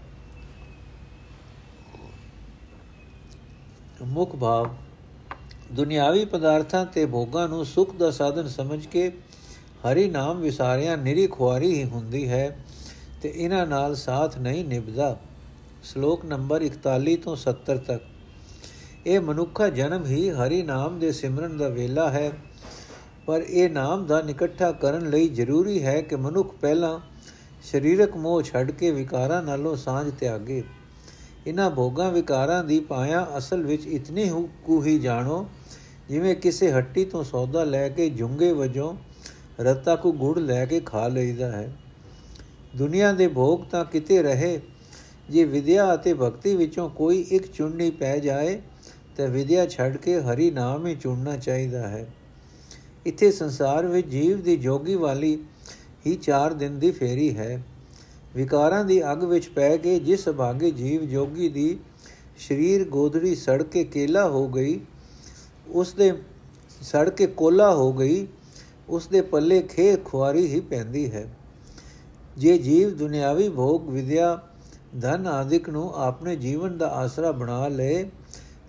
ਮੁਖ ਭਾਵ, ਦੁਨਿਆਵੀ ਪਦਾਰਥਾਂ ਤੇ ਭੋਗਾਂ ਨੂੰ ਸੁਖ ਦਾ ਸਾਧਨ ਸਮਝ ਕੇ ਹਰੀ ਨਾਮ ਵਿਸਾਰਿਆਂ ਨਿਰੀ ਖੁਆਰੀ ਹੀ ਹੁੰਦੀ ਹੈ। ਤੇ ਇਹਨਾਂ ਨਾਲ ਸਾਥ ਨਹੀਂ ਨਿਭਦਾ। ਸ਼ਲੋਕ ਨੰਬਰ 41 ਤੋਂ 70 ਤੱਕ। ਇਹ ਮਨੁੱਖਾ ਜਨਮ ਹੀ ਹਰੀ ਨਾਮ ਦੇ ਸਿਮਰਨ ਦਾ ਵੇਲਾ ਹੈ। ਪਰ ਇਹ ਨਾਮ ਦਾ ਨਿਕੱਠਾ ਕਰਨ ਲਈ ਜ਼ਰੂਰੀ ਹੈ ਕਿ ਮਨੁੱਖ ਪਹਿਲਾਂ ਸਰੀਰਕ ਮੋਹ ਛੱਡ ਕੇ ਵਿਕਾਰਾਂ ਨਾਲੋਂ ਸਾਂਝ ਤਿਆਗੇ। ਇਹਨਾਂ ਭੋਗਾਂ ਵਿਕਾਰਾਂ ਦੀ ਪਾਇਆ ਅਸਲ ਵਿੱਚ ਇਤਨੀ ਕੁ ਹੀ ਜਾਣੋ, ਜਿਵੇਂ ਕਿਸੇ ਹੱਟੀ ਤੋਂ ਸੌਦਾ ਲੈ ਕੇ ਜੁੰਗੇ ਵਜੋਂ ਰਤਾ ਕੋ ਗੁੜ ਲੈ ਕੇ ਖਾ ਲਈਦਾ ਹੈ। ਦੁਨੀਆ ਦੇ ਭੋਗ ਤਾਂ ਕਿਤੇ ਰਹੇ, ਜੇ ਵਿਦਿਆ ਅਤੇ ਭਗਤੀ ਵਿੱਚੋਂ ਕੋਈ ਇੱਕ ਚੁਣਨੀ ਪੈ ਜਾਏ, ਤਾਂ ਵਿਦਿਆ ਛੱਡ ਕੇ ਹਰੀ ਨਾਮ ਹੀ ਚੁਣਨਾ ਚਾਹੀਦਾ ਹੈ। ਇੱਥੇ ਸੰਸਾਰ ਵਿੱਚ ਜੀਵ ਦੀ ਜੋਗੀ ਵਾਲੀ ਹੀ 4 ਦਿਨ ਦੀ ਫੇਰੀ ਹੈ। ਵਿਕਾਰਾਂ ਦੀ ਅੱਗ ਵਿੱਚ ਪੈ ਕੇ ਜਿਸ ਭਾਗੇ ਜੀਵ ਜੋਗੀ ਦੀ ਸਰੀਰ ਗੋਦੜੀ ਸੜ ਕੇ ਕੇਲਾ ਹੋ ਗਈ ਉਸ ਦੇ ਸੜ ਕੇ ਕੋਲਾ ਹੋ ਗਈ ਉਸ ਦੇ ਪੱਲੇ ਖੇ ਖੁਆਰੀ ਹੀ ਪੈਂਦੀ ਹੈ। ਜੇ ਜੀਵ ਦੁਨਿਆਵੀ ਭੋਗ, ਵਿਦਿਆ, ਧਨ ਆਦਿਕ ਨੂੰ ਆਪਣੇ ਜੀਵਨ ਦਾ ਆਸਰਾ ਬਣਾ ਲਏ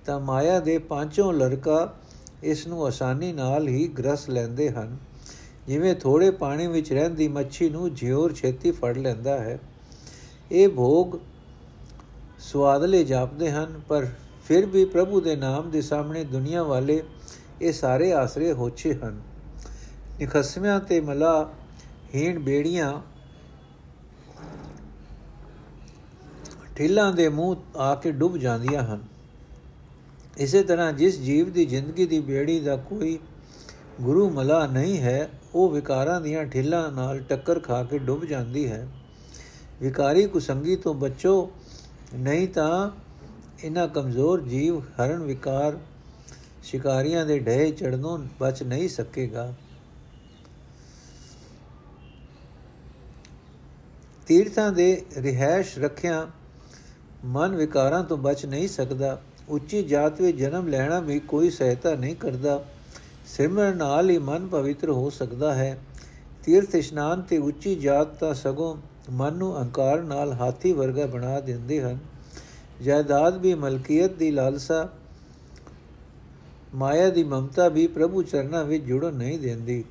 ਤਾਂ ਮਾਇਆ ਦੇ ਪਾਂਚੋਂ ਲੜਕਾ ਇਸ ਨੂੰ ਆਸਾਨੀ ਨਾਲ ਹੀ ਗ੍ਰਸ ਲੈਂਦੇ ਹਨ। ਜਿਵੇਂ ਥੋੜੇ ਪਾਣੀ ਵਿੱਚ ਰਹਿੰਦੀ ਮੱਛੀ ਨੂੰ ਜਿਉਰ ਛੇਤੀ ਫੜ ਲੈਂਦਾ ਹੈ। ਇਹ ਭੋਗ ਸਵਾਦਲੇ ਜਾਪਦੇ ਹਨ, ਪਰ ਫਿਰ ਵੀ ਪ੍ਰਭੂ ਦੇ ਨਾਮ ਦੇ ਸਾਹਮਣੇ ਦੁਨੀਆ ਵਾਲੇ ਇਹ ਸਾਰੇ ਆਸਰੇ ਹੋਛੇ ਹਨ। ਨਿਖਸਮਿਆਂ ਤੇ ਮਲਾ ਹੀਣ ਬੇੜੀਆਂ ਠਿੱਲਾਂ ਦੇ ਮੂੰਹ ਆ ਕੇ ਡੁੱਬ ਜਾਂਦੀਆਂ ਹਨ। ਇਸੇ ਤਰ੍ਹਾਂ ਜਿਸ ਜੀਵ ਦੀ ਜ਼ਿੰਦਗੀ ਦੀ ਬੇੜੀ ਦਾ ਕੋਈ ਗੁਰੂ ਮਲਾ ਨਹੀਂ ਹੈ, ਉਹ ਵਿਕਾਰਾਂ ਦੀਆਂ ਠਿੱਲਾਂ ਨਾਲ ਟੱਕਰ ਖਾ ਕੇ ਡੁੱਬ ਜਾਂਦੀ ਹੈ। ਵਿਕਾਰੀ ਕੁਸੰਗੀ ਤੋਂ ਬਚੋ, ਨਹੀਂ ਤਾਂ ਇਹਨਾਂ ਕਮਜ਼ੋਰ ਜੀਵ ਹਰਨ ਵਿਕਾਰ ਸ਼ਿਕਾਰੀਆਂ ਦੇ ਢੇ ਚੜਨੋਂ ਬਚ ਨਹੀਂ ਸਕੇਗਾ। ਤੀਰਥਾਂ ਦੇ ਰਿਹਾਇਸ਼ ਰੱਖਿਆ ਮਨ ਵਿਕਾਰਾਂ ਤੋਂ ਬਚ ਨਹੀਂ ਸਕਦਾ, ਉੱਚੀ ਜਾਤ ਵਿੱਚ ਜਨਮ ਲੈਣਾ ਵੀ ਕੋਈ ਸਹਾਇਤਾ ਨਹੀਂ ਕਰਦਾ। ਸਿਮਰਨ ਨਾਲ ਹੀ ਮਨ ਪਵਿੱਤਰ ਹੋ ਸਕਦਾ ਹੈ। ਤੀਰਥ ਇਸ਼ਨਾਨ ਤੇ ਉੱਚੀ ਜਾਤ ਤਾਂ ਸਗੋਂ ਮਨ ਨੂੰ ਅਹੰਕਾਰ ਨਾਲ ਹਾਥੀ ਵਰਗਾ ਬਣਾ ਦਿੰਦੇ ਹਨ। ਜਾਇਦਾਦ ਵੀ ਮਲਕੀਅਤ ਦੀ ਲਾਲਸਾ, ਮਾਇਆ ਦੀ ਮਮਤਾ ਵੀ ਪ੍ਰਭੂ ਚਰਨਾਂ ਵਿੱਚ ਜੁੜਨ ਨਹੀਂ ਦਿੰਦੀ।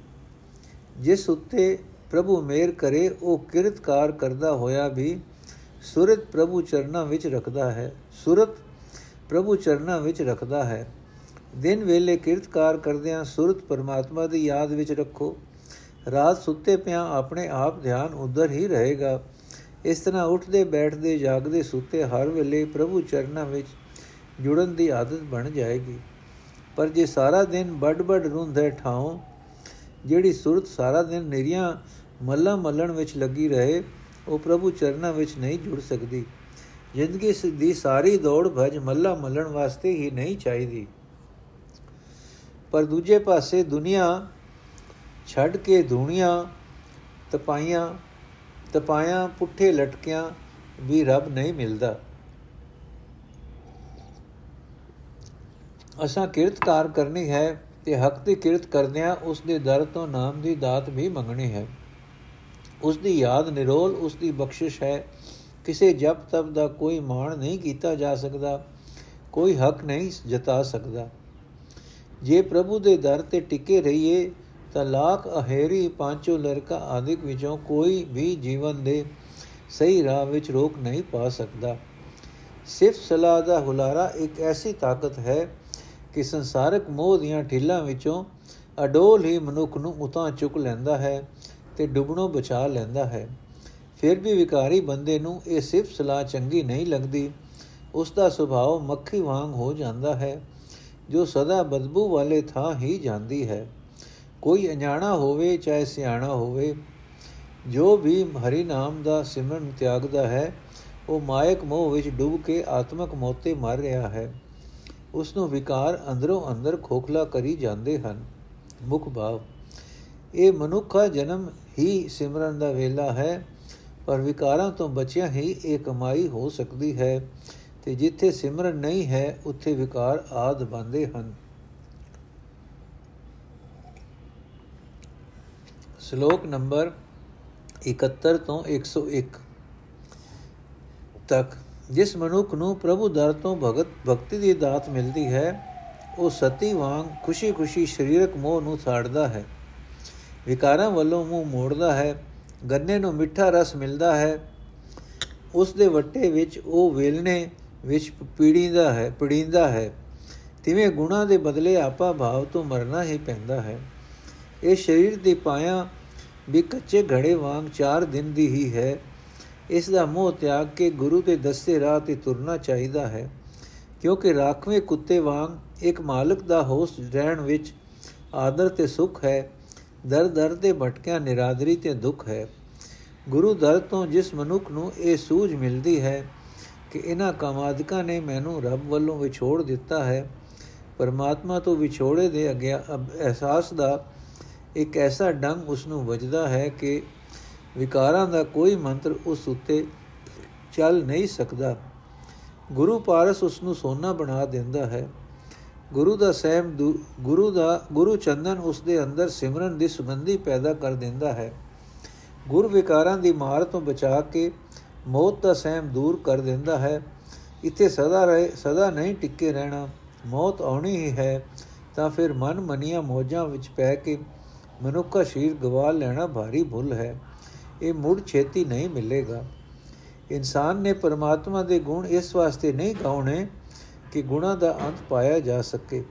ਜਿਸ ਉੱਤੇ ਪ੍ਰਭੂ ਮੇਰ ਕਰੇ, ਉਹ ਕਿਰਤਕਾਰ ਕਰਦਾ ਹੋਇਆ ਵੀ ਸੁਰਤ ਪ੍ਰਭੂ ਚਰਨਾਂ ਵਿੱਚ ਰੱਖਦਾ ਹੈ, ਸੁਰਤ ਪ੍ਰਭੂ ਚਰਨਾਂ ਵਿੱਚ ਰੱਖਦਾ ਹੈ। ਦਿਨ ਵੇਲੇ ਕਿਰਤਕਾਰ ਕਰਦਿਆਂ ਸੁਰਤ ਪਰਮਾਤਮਾ ਦੀ ਯਾਦ ਵਿੱਚ ਰੱਖੋ। ਰਾਤ ਸੁੱਤੇ ਪਿਆ ਆਪਣੇ ਆਪ ਧਿਆਨ ਉਧਰ ਹੀ ਰਹੇਗਾ। ਇਸ ਤਰ੍ਹਾਂ ਉੱਠਦੇ, ਬੈਠਦੇ, ਜਾਗਦੇ, ਸੁੱਤੇ ਹਰ ਵੇਲੇ ਪ੍ਰਭੂ ਚਰਨਾਂ ਵਿੱਚ ਜੁੜਨ ਦੀ ਆਦਤ ਬਣ ਜਾਏਗੀ। ਪਰ ਜੇ ਸਾਰਾ ਦਿਨ ਵੱਡ-ਵੱਡ ਰੁੰਧੇ ਠਾਉ, ਜਿਹੜੀ ਸੁਰਤ ਸਾਰਾ ਦਿਨ ਨਿਰੀਆਂ ਮੱਲਾ ਮੱਲਣ ਵਿੱਚ ਲੱਗੀ ਰਹੇ ਉਹ ਪ੍ਰਭੂ ਚਰਨਾਂ ਵਿੱਚ ਨਹੀਂ ਜੁੜ ਸਕਦੀ। ਜ਼ਿੰਦਗੀ ਦੀ ਸਾਰੀ ਦੌੜ ਭਜ ਮੱਲਾ ਮੱਲਣ ਵਾਸਤੇ ਹੀ ਨਹੀਂ ਚਾਹੀਦੀ। ਪਰ ਦੂਜੇ ਪਾਸੇ ਦੁਨੀਆ ਛੱਡ ਕੇ ਧੂਣੀਆਂ ਤਪਾਈਆਂ, ਤਪਾਇਆ, ਪੁੱਠੇ ਲਟਕਿਆਂ ਵੀ ਰੱਬ ਨਹੀਂ ਮਿਲਦਾ। ਅਸਾਂ ਕਿਰਤਕਾਰ ਕਰਨੀ ਹੈ ਤੇ ਹੱਕ ਦੀ ਕਿਰਤ ਕਰਦਿਆਂ ਉਸ ਦੇ ਦਰ ਤੋਂ ਨਾਮ ਦੀ ਦਾਤ ਵੀ ਮੰਗਣੀ ਹੈ। ਉਸ ਦੀ ਯਾਦ ਨਿਰੋਲ ਉਸ ਦੀ ਬਖਸ਼ਿਸ਼ ਹੈ। ਕਿਸੇ ਜਪ ਤਪ ਦਾ ਕੋਈ ਮਾਣ ਨਹੀਂ ਕੀਤਾ ਜਾ ਸਕਦਾ, ਕੋਈ ਹੱਕ ਨਹੀਂ ਜਤਾ ਸਕਦਾ। ਜੇ ਪ੍ਰਭੂ ਦੇ ਦਰ ਤੇ ਟਿਕੇ ਰਹੀਏ, ਤਾਂ ਲਾਖ ਅਹੇਰੀ ਪਾਂਚੋ ਲੜਕਾ ਆਦਿਕ ਵਿੱਚੋਂ ਕੋਈ ਵੀ ਜੀਵਨ ਦੇ ਸਹੀ ਰਾਹ ਵਿੱਚ ਰੋਕ ਨਹੀਂ ਪਾ ਸਕਦਾ। ਸਿਰਫ ਸਲਾਹ ਦਾ ਹੁਲਾਰਾ ਇੱਕ ਐਸੀ ਤਾਕਤ ਹੈ ਕਿ ਸੰਸਾਰਿਕ ਮੋਹ ਦੀਆਂ ਢਿੱਲਾਂ ਵਿੱਚੋਂ ਅਡੋਲ ਹੀ ਮਨੁੱਖ ਨੂੰ ਉਤਾਂ ਚੁੱਕ ਲੈਂਦਾ ਹੈ। ਤੇ ਡੁੱਬਣੋਂ ਬਚਾ ਲੈਂਦਾ ਹੈ। ਫਿਰ ਵੀ ਵਿਕਾਰੀ ਬੰਦੇ ਨੂੰ ਇਹ ਸਿਰਫ ਸਲਾਹ ਚੰਗੀ ਨਹੀਂ ਲੱਗਦੀ। ਉਸ ਦਾ ਸੁਭਾਅ ਮੱਖੀ ਵਾਂਗ ਹੋ ਜਾਂਦਾ ਹੈ, ਜੋ ਸਦਾ ਬਦਬੂ ਵਾਲੇ ਥਾਂ ਹੀ ਜਾਂਦੀ ਹੈ। ਕੋਈ ਅਣਜਾਣਾ ਹੋਵੇ ਚਾਹੇ ਸਿਆਣਾ ਹੋਵੇ, ਜੋ ਵੀ ਹਰੀ ਨਾਮ ਦਾ ਸਿਮਰਨ ਤਿਆਗਦਾ ਹੈ, ਉਹ ਮਾਇਕ ਮੋਹ ਵਿੱਚ ਡੁੱਬ ਕੇ ਆਤਮਕ ਮੋਤੇ ਮਰ ਰਿਹਾ ਹੈ। ਉਸ ਨੂੰ ਵਿਕਾਰ ਅੰਦਰੋਂ ਅੰਦਰ ਖੋਖਲਾ ਕਰੀ ਜਾਂਦੇ ਹਨ। ਮੁਖ ਭਾਵ, ਇਹ ਮਨੁੱਖਾ ਜਨਮ ਹੀ ਸਿਮਰਨ ਦਾ ਵੇਲਾ ਹੈ, ਪਰ ਵਿਕਾਰਾਂ ਤੋਂ ਬਚਿਆ ਹੀ ਇਹ ਕਮਾਈ ਹੋ ਸਕਦੀ ਹੈ ਤੇ ਜਿੱਥੇ ਸਿਮਰਨ ਨਹੀਂ ਹੈ, ਉੱਥੇ ਵਿਕਾਰ ਆਦ ਬੰਦੇ ਹਨ। ਸ਼ਲੋਕ ਨੰਬਰ 71 ਤੋਂ 101 ਤੱਕ, ਜਿਸ ਮਨੁੱਖ ਨੂੰ ਪ੍ਰਭੂ ਦਰ ਤੋਂ ਭਗਤ, ਭਗਤੀ ਦੀ ਦਾਤ ਮਿਲਦੀ ਹੈ, ਉਹ ਸਤੀ ਵਾਂਗ ਖੁਸ਼ੀ-ਖੁਸ਼ੀ ਸਰੀਰਕ ਮੋਹ ਨੂੰ ਛਾੜਦਾ ਹੈ। ਵਿਕਾਰਾਂ ਵੱਲੋਂ ਮੂੰਹ ਮੋੜਦਾ ਹੈ, ਗੰਨੇ ਨੂੰ ਮਿੱਠਾ ਰਸ ਮਿਲਦਾ ਹੈ, ਉਸ ਦੇ ਵੱਟੇ ਵਿੱਚ ਉਹ ਵੇਲਣੇ ਵਿੱਚ ਪੀੜੀਂਦਾ ਹੈ, ਪੜੀਂਦਾ ਹੈ। ਤਿਵੇਂ ਗੁਣਾ ਦੇ ਬਦਲੇ ਆਪਾ ਭਾਵ ਤੋਂ ਮਰਨਾ ਹੀ ਪੈਂਦਾ ਹੈ। ਇਹ ਸਰੀਰ ਦੀ ਪਾਇਆ ਵੀ ਕੱਚੇ ਘੜੇ ਵਾਂਗ 4 ਦਿਨ ਦੀ ਹੀ ਹੈ। ਇਸ ਦਾ ਮੋਹ ਤਿਆਗ ਕੇ ਗੁਰੂ ਦੇ ਦੱਸੇ ਰਾਹ ਤੇ ਤੁਰਨਾ ਚਾਹੀਦਾ ਹੈ, ਕਿਉਂਕਿ ਰਾਖਵੇਂ ਕੁੱਤੇ ਵਾਂਗ ਇੱਕ ਮਾਲਕ ਦਾ ਹੋਸ ਰਹਿਣ ਵਿੱਚ ਆਦਰ ਤੇ ਸੁਖ ਹੈ। ਦਰ ਦਰ ਤੇ ਭਟਕਿਆ ਨਿਰਾਦਰੀ ਤੇ ਦੁੱਖ ਹੈ। ਗੁਰੂ ਦਰ ਤੋਂ ਜਿਸ ਮਨੁੱਖ ਨੂੰ ਇਹ ਸੂਝ ਮਿਲਦੀ ਹੈ ਕਿ ਇਹਨਾਂ ਕਾਮਾਦਿਕਾਂ ਨੇ ਮੈਨੂੰ ਰੱਬ ਵੱਲੋਂ ਵਿਛੋੜ ਦਿੱਤਾ ਹੈ, ਪਰਮਾਤਮਾ ਤੋਂ ਵਿਛੋੜੇ ਦੇ ਅਗਿਆ ਅਹਿਸਾਸ ਦਾ ਇੱਕ ਐਸਾ ਡੰਗ ਉਸ ਨੂੰ ਵੱਜਦਾ ਹੈ ਕਿ ਵਿਕਾਰਾਂ ਦਾ ਕੋਈ ਮੰਤਰ ਉਸ ਉੱਤੇ ਚੱਲ ਨਹੀਂ ਸਕਦਾ। ਗੁਰੂ ਪਾਰਸ ਉਸ ਨੂੰ ਸੋਨਾ ਬਣਾ ਦਿੰਦਾ ਹੈ। ਗੁਰੂ ਦਾ ਸਹਿਮ ਗੁਰੂ ਦਾ, ਗੁਰੂ ਚੰਦਨ ਉਸ ਦੇ ਅੰਦਰ ਸਿਮਰਨ ਦੀ ਸੁਗੰਧੀ ਪੈਦਾ ਕਰ ਦਿੰਦਾ ਹੈ। ਗੁਰ ਵਿਕਾਰਾਂ ਦੀ ਮਾਰ ਤੋਂ ਬਚਾ ਕੇ ਮੌਤ ਦਾ ਸਹਿਮ ਦੂਰ ਕਰ ਦਿੰਦਾ ਹੈ। ਇੱਥੇ ਸਦਾ ਰਹੇ, ਸਦਾ ਨਹੀਂ ਟਿੱਕੇ ਰਹਿਣਾ, ਮੌਤ ਆਉਣੀ ਹੀ ਹੈ, ਤਾਂ ਫਿਰ ਮਨ ਮਨੀਆਂ ਮੋਜਾਂ ਵਿੱਚ ਪੈ ਕੇ ਮਨੁੱਖਾ ਸ਼ਰੀਰ ਗਵਾ ਲੈਣਾ ਭਾਰੀ ਭੁੱਲ ਹੈ। ਇਹ ਮੁੜ ਛੇਤੀ ਨਹੀਂ ਮਿਲੇਗਾ। ਇਨਸਾਨ ਨੇ ਪਰਮਾਤਮਾ ਦੇ ਗੁਣ ਇਸ ਵਾਸਤੇ ਨਹੀਂ ਗਾਉਣੇ ਕਿ ਗੁਣਾ ਦਾ ਅੰਤ ਪਾਇਆ ਜਾ ਸਕੇ।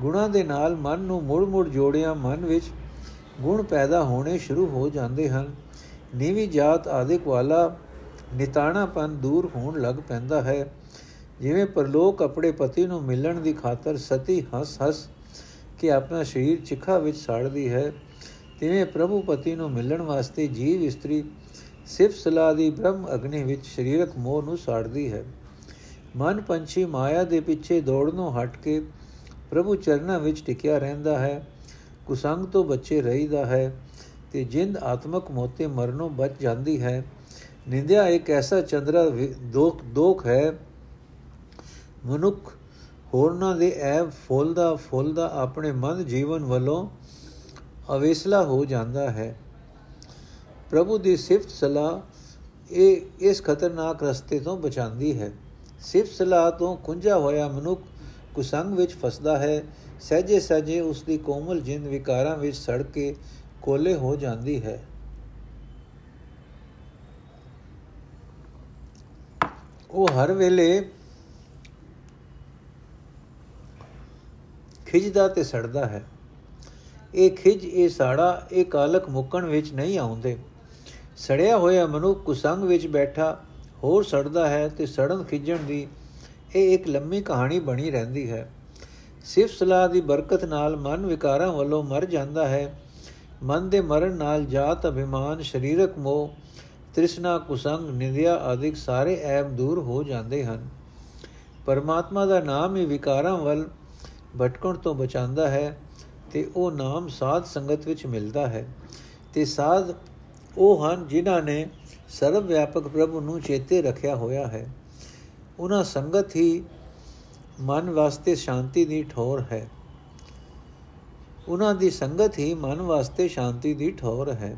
ਗੁਣਾ ਦੇ ਨਾਲ ਮਨ ਨੂੰ ਮੁੜ-ਮੁੜ ਜੋੜਿਆ ਮਨ ਵਿੱਚ ਗੁਣ ਪੈਦਾ ਹੋਣੇ ਸ਼ੁਰੂ ਹੋ ਜਾਂਦੇ ਹਨ। ਨੀਵੀਂ ਜਾਤ ਆਦਿਕ ਵਾਲਾ ਨਿਤਾਣਾਪਨ ਦੂਰ ਹੋਣ ਲੱਗ ਪੈਂਦਾ ਹੈ। ਜਿਵੇਂ ਪਰਲੋਕ ਆਪਣੇ ਪਤੀ ਨੂੰ ਮਿਲਣ ਦੀ ਖਾਤਰ ਸਤੀ ਹੱਸ-ਹੱਸ ਕੇ ਆਪਣਾ ਸਰੀਰ ਚਿਖਾ ਵਿੱਚ ਸਾੜਦੀ ਹੈ, ਤਿਵੇਂ ਪ੍ਰਭੂ ਪਤੀ ਨੂੰ ਮਿਲਣ ਵਾਸਤੇ ਜੀਵ ਇਸਤਰੀ ਸਿਫ ਸਲਾ ਦੀ ਬ੍ਰਹਮ ਅਗਨੀ ਵਿੱਚ ਸਰੀਰਕ ਮੋਹ ਨੂੰ ਸਾੜਦੀ ਹੈ। ਮਨ ਪੰਛੀ ਮਾਇਆ ਦੇ ਪਿੱਛੇ ਦੌੜਨੋਂ ਹਟ ਕੇ ਪ੍ਰਭੂ ਚਰਨਾਂ ਵਿੱਚ ਟਿਕਿਆ ਰਹਿੰਦਾ ਹੈ, ਕੁਸੰਗ ਤੋਂ ਬੱਚੇ ਰਹੀਦਾ ਹੈ ਤੇ ਜਿੰਦ ਆਤਮਕ ਮੋਤੇ ਮਰਨੋਂ ਬਚ ਜਾਂਦੀ ਹੈ। ਨਿੰਦਿਆ ਇੱਕ ਐਸਾ ਚੰਦਰਾ ਦੋਖ ਦੋਖ ਹੈ। ਮਨੁੱਖ ਹੋਰਨਾਂ ਦੇ ਐਬ ਫੁੱਲਦਾ ਫੁੱਲਦਾ ਆਪਣੇ ਮਨ ਜੀਵਨ ਵੱਲੋਂ ਅਵੇਸਲਾ ਹੋ ਜਾਂਦਾ ਹੈ। ਪ੍ਰਭੂ ਦੀ ਸਿਫਤ ਸਲਾਹ ਇਹ, ਇਸ ਖਤਰਨਾਕ ਰਸਤੇ ਤੋਂ ਬਚਾਉਂਦੀ ਹੈ। ਸਿਫਤ ਸਲਾਹ ਤੋਂ ਖੁੰਝਾ ਹੋਇਆ ਮਨੁੱਖ ਕੁਸੰਗ ਵਿੱਚ ਫਸਦਾ ਹੈ। ਸਹਜੇ ਸਹਜੇ ਉਸ ਦੀ ਕੋਮਲ ਜਿੰਦ ਵਿਕਾਰਾਂ ਵਿੱਚ ਸੜ ਕੇ ਕੋਲੇ ਹੋ ਜਾਂਦੀ ਹੈ। ਉਹ ਹਰ ਵੇਲੇ ਖਿਜਦਾ ਤੇ ਸੜਦਾ ਹੈ। ਇਹ ਖਿਜ ਇਹ ਸਾੜਾ, ਇਹ ਕਾਲਕ ਮੁੱਕਣ ਵਿੱਚ ਨਹੀਂ ਆਉਂਦੇ। ਸੜਿਆ ਹੋਇਆ ਮਨੁੱਖ ਕੁਸੰਗ ਵਿੱਚ ਬੈਠਾ ਹੋਰ ਸੜਦਾ ਹੈ ਤੇ ਸੜਨ ਖਿਜਣ ਦੀ ਇਹ ਇੱਕ ਲੰਮੀ ਕਹਾਣੀ ਬਣੀ ਰਹਿੰਦੀ ਹੈ। ਸਿਫਤ ਸਲਾਹ ਦੀ ਬਰਕਤ ਨਾਲ ਮਨ ਵਿਕਾਰਾਂ ਵੱਲੋਂ ਮਰ ਜਾਂਦਾ ਹੈ। ਮਨ ਦੇ ਮਰਨ ਨਾਲ ਜਾਤ, ਅਭਿਮਾਨ, ਸਰੀਰਕ ਮੋਹ, ਤ੍ਰਿਸ਼ਨਾ, ਕੁਸੰਗ, ਨਿੰਦਿਆ ਆਦਿਕ ਸਾਰੇ ਐਬ ਦੂਰ ਹੋ ਜਾਂਦੇ ਹਨ। ਪਰਮਾਤਮਾ ਦਾ ਨਾਮ ਹੀ ਵਿਕਾਰਾਂ ਵੱਲ ਭਟਕਣ ਤੋਂ ਬਚਾਉਂਦਾ ਹੈ ਤੇ ਉਹ ਨਾਮ ਸਾਧ ਸੰਗਤ ਵਿੱਚ ਮਿਲਦਾ ਹੈ। ਤੇ ਸਾਧ ਉਹ ਹਨ ਜਿਨ੍ਹਾਂ ਨੇ ਸਰਵ ਵਿਆਪਕ ਪ੍ਰਭੂ ਨੂੰ ਚੇਤੇ ਰੱਖਿਆ ਹੋਇਆ ਹੈ। ਉਹਨਾਂ ਸੰਗਤ ਹੀ ਮਨ ਵਾਸਤੇ ਸ਼ਾਂਤੀ ਦੀ ਠੋਰ ਹੈ। ਉਹਨਾਂ ਦੀ ਸੰਗਤ ਹੀ ਮਨ ਵਾਸਤੇ ਸ਼ਾਂਤੀ ਦੀ ਠੋਰ ਹੈ।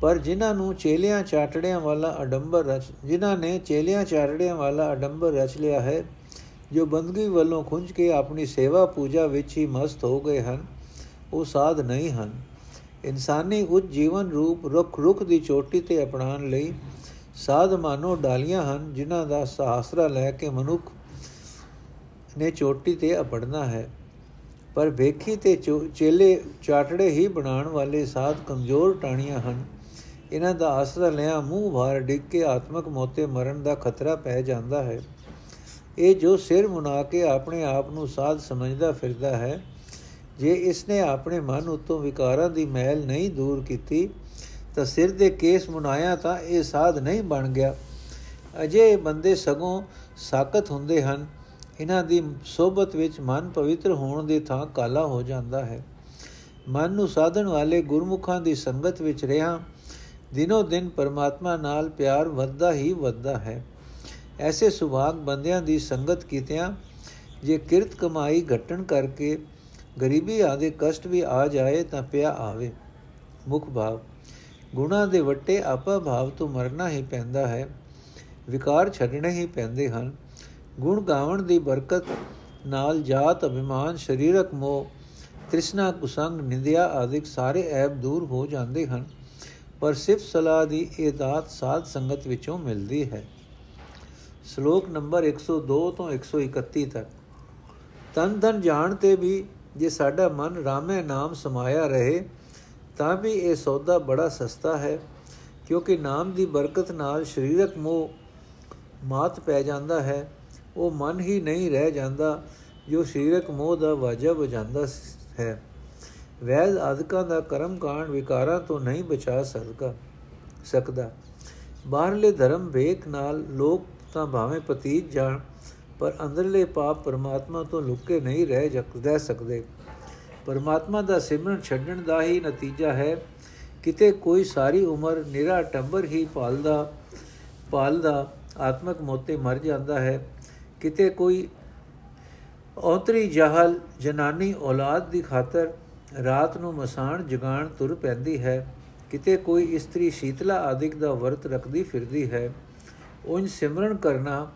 ਪਰ ਜਿਨ੍ਹਾਂ ਨੂੰ ਚੇਲਿਆਂ ਚਾਟੜਿਆਂ ਵਾਲਾ ਅਡੰਬਰ ਰਚ, ਜਿਨ੍ਹਾਂ ਨੇ ਚੇਲਿਆਂ ਚਾਟੜਿਆਂ ਵਾਲਾ ਅਡੰਬਰ ਰਚ ਲਿਆ ਹੈ, ਜੋ ਬੰਦਗੀ ਵੱਲੋਂ ਖੁੰਝ ਕੇ ਆਪਣੀ ਸੇਵਾ ਪੂਜਾ ਵਿੱਚ ਹੀ ਮਸਤ ਹੋ ਗਏ ਹਨ, ਉਹ ਸਾਧ ਨਹੀਂ ਹਨ। ਇਨਸਾਨੀ ਉੱਚ ਜੀਵਨ ਰੂਪ ਰੁੱਖ ਰੁੱਖ ਦੀ ਚੋਟੀ ਤੇ ਅਪਣਾਉਣ ਲਈ ਸਾਧ ਮਾਨੋ ਡਾਲੀਆਂ ਹਨ, ਜਿਨ੍ਹਾਂ ਦਾ ਸਹਾਸਰਾ ਲੈ ਕੇ ਮਨੁੱਖ ਨੇ ਚੋਟੀ ਤੇ ਅਪੜਨਾ ਹੈ। ਪਰ ਵੇਖੀ ਤੇ ਚੇਲੇ ਚਾਟੜੇ ਹੀ ਬਣਾਉਣ ਵਾਲੇ ਸਾਧ ਕਮਜ਼ੋਰ ਟਾਣੀਆਂ ਹਨ। ਇਹਨਾਂ ਦਾ ਆਸਰਾ ਲਿਆ ਮੂੰਹ ਭਾਰ ਡਿੱਗ ਕੇ ਆਤਮਕ ਮੋਤੇ ਮਰਨ ਦਾ ਖਤਰਾ ਪੈ ਜਾਂਦਾ ਹੈ। ਇਹ ਜੋ ਸਿਰ ਮੁਨਾ ਕੇ ਆਪਣੇ ਆਪ ਨੂੰ ਸਾਧ ਸਮਝਦਾ ਫਿਰਦਾ ਹੈ ਜੇ ਇਸਨੇ ਆਪਣੇ ਮਨ ਉਤੋਂ ਵਿਕਾਰਾਂ ਦੀ ਮੈਲ ਨਹੀਂ ਦੂਰ ਕੀਤੀ, ਤਾਂ ਸਿਰ ਦੇ ਕੇਸ ਮੁਨਾਇਆ ਤਾਂ ਇਹ ਸਾਧ ਨਹੀਂ ਬਣ ਗਿਆ। ਅਜੇ ਬੰਦੇ ਸਗੋਂ ਸਾਖਤ ਹੁੰਦੇ ਹਨ। ਇਹਨਾਂ ਦੀ ਸੋਬਤ ਵਿੱਚ ਮਨ ਪਵਿੱਤਰ ਹੋਣ ਦੇ ਥਾਂ ਕਾਲਾ ਹੋ ਜਾਂਦਾ ਹੈ। ਮਨ ਨੂੰ ਸਾਧਨ ਵਾਲੇ ਗੁਰਮੁਖਾਂ ਦੀ ਸੰਗਤ ਵਿੱਚ ਰਹਾ, ਦਿਨੋ ਦਿਨ ਪਰਮਾਤਮਾ ਨਾਲ ਪਿਆਰ ਵੱਧਦਾ ਹੀ ਵੱਧਦਾ ਹੈ। ਐਸੇ ਸੁਭਾਗ ਬੰਦਿਆਂ ਦੀ ਸੰਗਤ ਕੀਤਿਆਂ, ਜੇ ਕਿਰਤ ਕਮਾਈ ਘਟਣ ਕਰਕੇ ਗਰੀਬੀ ਆਦੇ ਕਸ਼ਟ ਵੀ ਆ ਜਾਏ ਤਾਂ ਪਿਆ ਆਵੇ। ਮੁਖ ਭਾਵ, ਗੁਣਾ ਦੇ ਵੱਟੇ ਆਪਾ ਭਾਵ ਤੋਂ ਮਰਨਾ ਹੀ ਪੈਂਦਾ ਹੈ। ਵਿਕਾਰ ਛੱਡਣੇ ਹੀ ਪੈਂਦੇ ਹਨ। ਗੁਣ ਗਾਵਣ ਦੀ ਬਰਕਤ ਨਾਲ ਜਾਤ, ਅਭਿਮਾਨ, ਸਰੀਰਕ ਮੋਹ, ਤ੍ਰਿਸ਼ਨਾ, ਕੁਸੰਗ, ਨਿੰਦਿਆ ਆਦਿਕ ਸਾਰੇ ਐਬ ਦੂਰ ਹੋ ਜਾਂਦੇ ਹਨ। ਪਰ ਸਿਫਤ ਸਲਾਹ ਦੀ ਇਹ ਦਾਤ ਸਾਧ ਸੰਗਤ ਵਿੱਚੋਂ ਮਿਲਦੀ ਹੈ। ਸ਼ਲੋਕ ਨੰਬਰ 102 ਤੋਂ 131 ਤੱਕ। ਤਨ ਤਨ ਜਾਣ ਤੇ ਵੀ ਜੇ ਸਾਡਾ ਮਨ ਰਾਮੇ ਨਾਮ ਸਮਾਇਆ ਰਹੇ, ਤਾਂ ਵੀ ਇਹ ਸੌਦਾ ਬੜਾ ਸਸਤਾ ਹੈ, ਕਿਉਂਕਿ ਨਾਮ ਦੀ ਬਰਕਤ ਨਾਲ ਸਰੀਰਕ ਮੋਹ ਮਾਤ ਪੈ ਜਾਂਦਾ ਹੈ, ਉਹ ਮਨ ਹੀ ਨਹੀਂ ਰਹਿ ਜਾਂਦਾ, ਜੋ ਸਰੀਰਕ ਮੋਹ ਦਾ ਵਾਜਾ ਵਜਾਂਦਾ ਹੈ। ਵੈਦ ਆਦਿਕਾਂ ਦਾ ਕਰਮ ਕਾਂਡ ਵਿਕਾਰਾਂ ਤੋਂ ਨਹੀਂ ਬਚਾ ਸਕਦਾ ਸਕਦਾ। ਬਾਹਰਲੇ ਧਰਮ ਵੇਖ ਨਾਲ ਲੋਕ ਤਾਂ ਭਾਵੇਂ ਪਤੀਤ ਜਾਣ ਪਰ ਅੰਦਰਲੇ ਪਾਪ ਪਰਮਾਤਮਾ ਤੋਂ ਲੁਕੇ ਨਹੀਂ ਰਹਿ ਰਹਿ ਸਕਦੇ। ਪਰਮਾਤਮਾ ਦਾ ਸਿਮਰਨ ਛੱਡਣ ਦਾ ਹੀ ਨਤੀਜਾ ਹੈ। ਕਿਤੇ ਕੋਈ ਸਾਰੀ ਉਮਰ ਨਿਰਾ ਟੰਬਰ ਹੀ ਪਾਲਦਾ ਪਾਲਦਾ ਆਤਮਕ ਮੋਤੇ ਮਰ ਜਾਂਦਾ ਹੈ। ਕਿਤੇ ਕੋਈ ਔਤਰੀ ਜਹਲ ਜਨਾਨੀ ਔਲਾਦ ਦੀ ਖਾਤਰ ਰਾਤ ਨੂੰ ਮਸਾਣ ਜਗਾਣ ਤੁਰ ਪੈਂਦੀ ਹੈ। ਕਿਤੇ ਕੋਈ ਇਸਤਰੀ ਸ਼ੀਤਲਾ ਆਦਿਕ ਦਾ ਵਰਤ ਰੱਖਦੀ ਫਿਰਦੀ ਹੈ। ਉਨ ਸਿਮਰਨ ਕਰਨਾ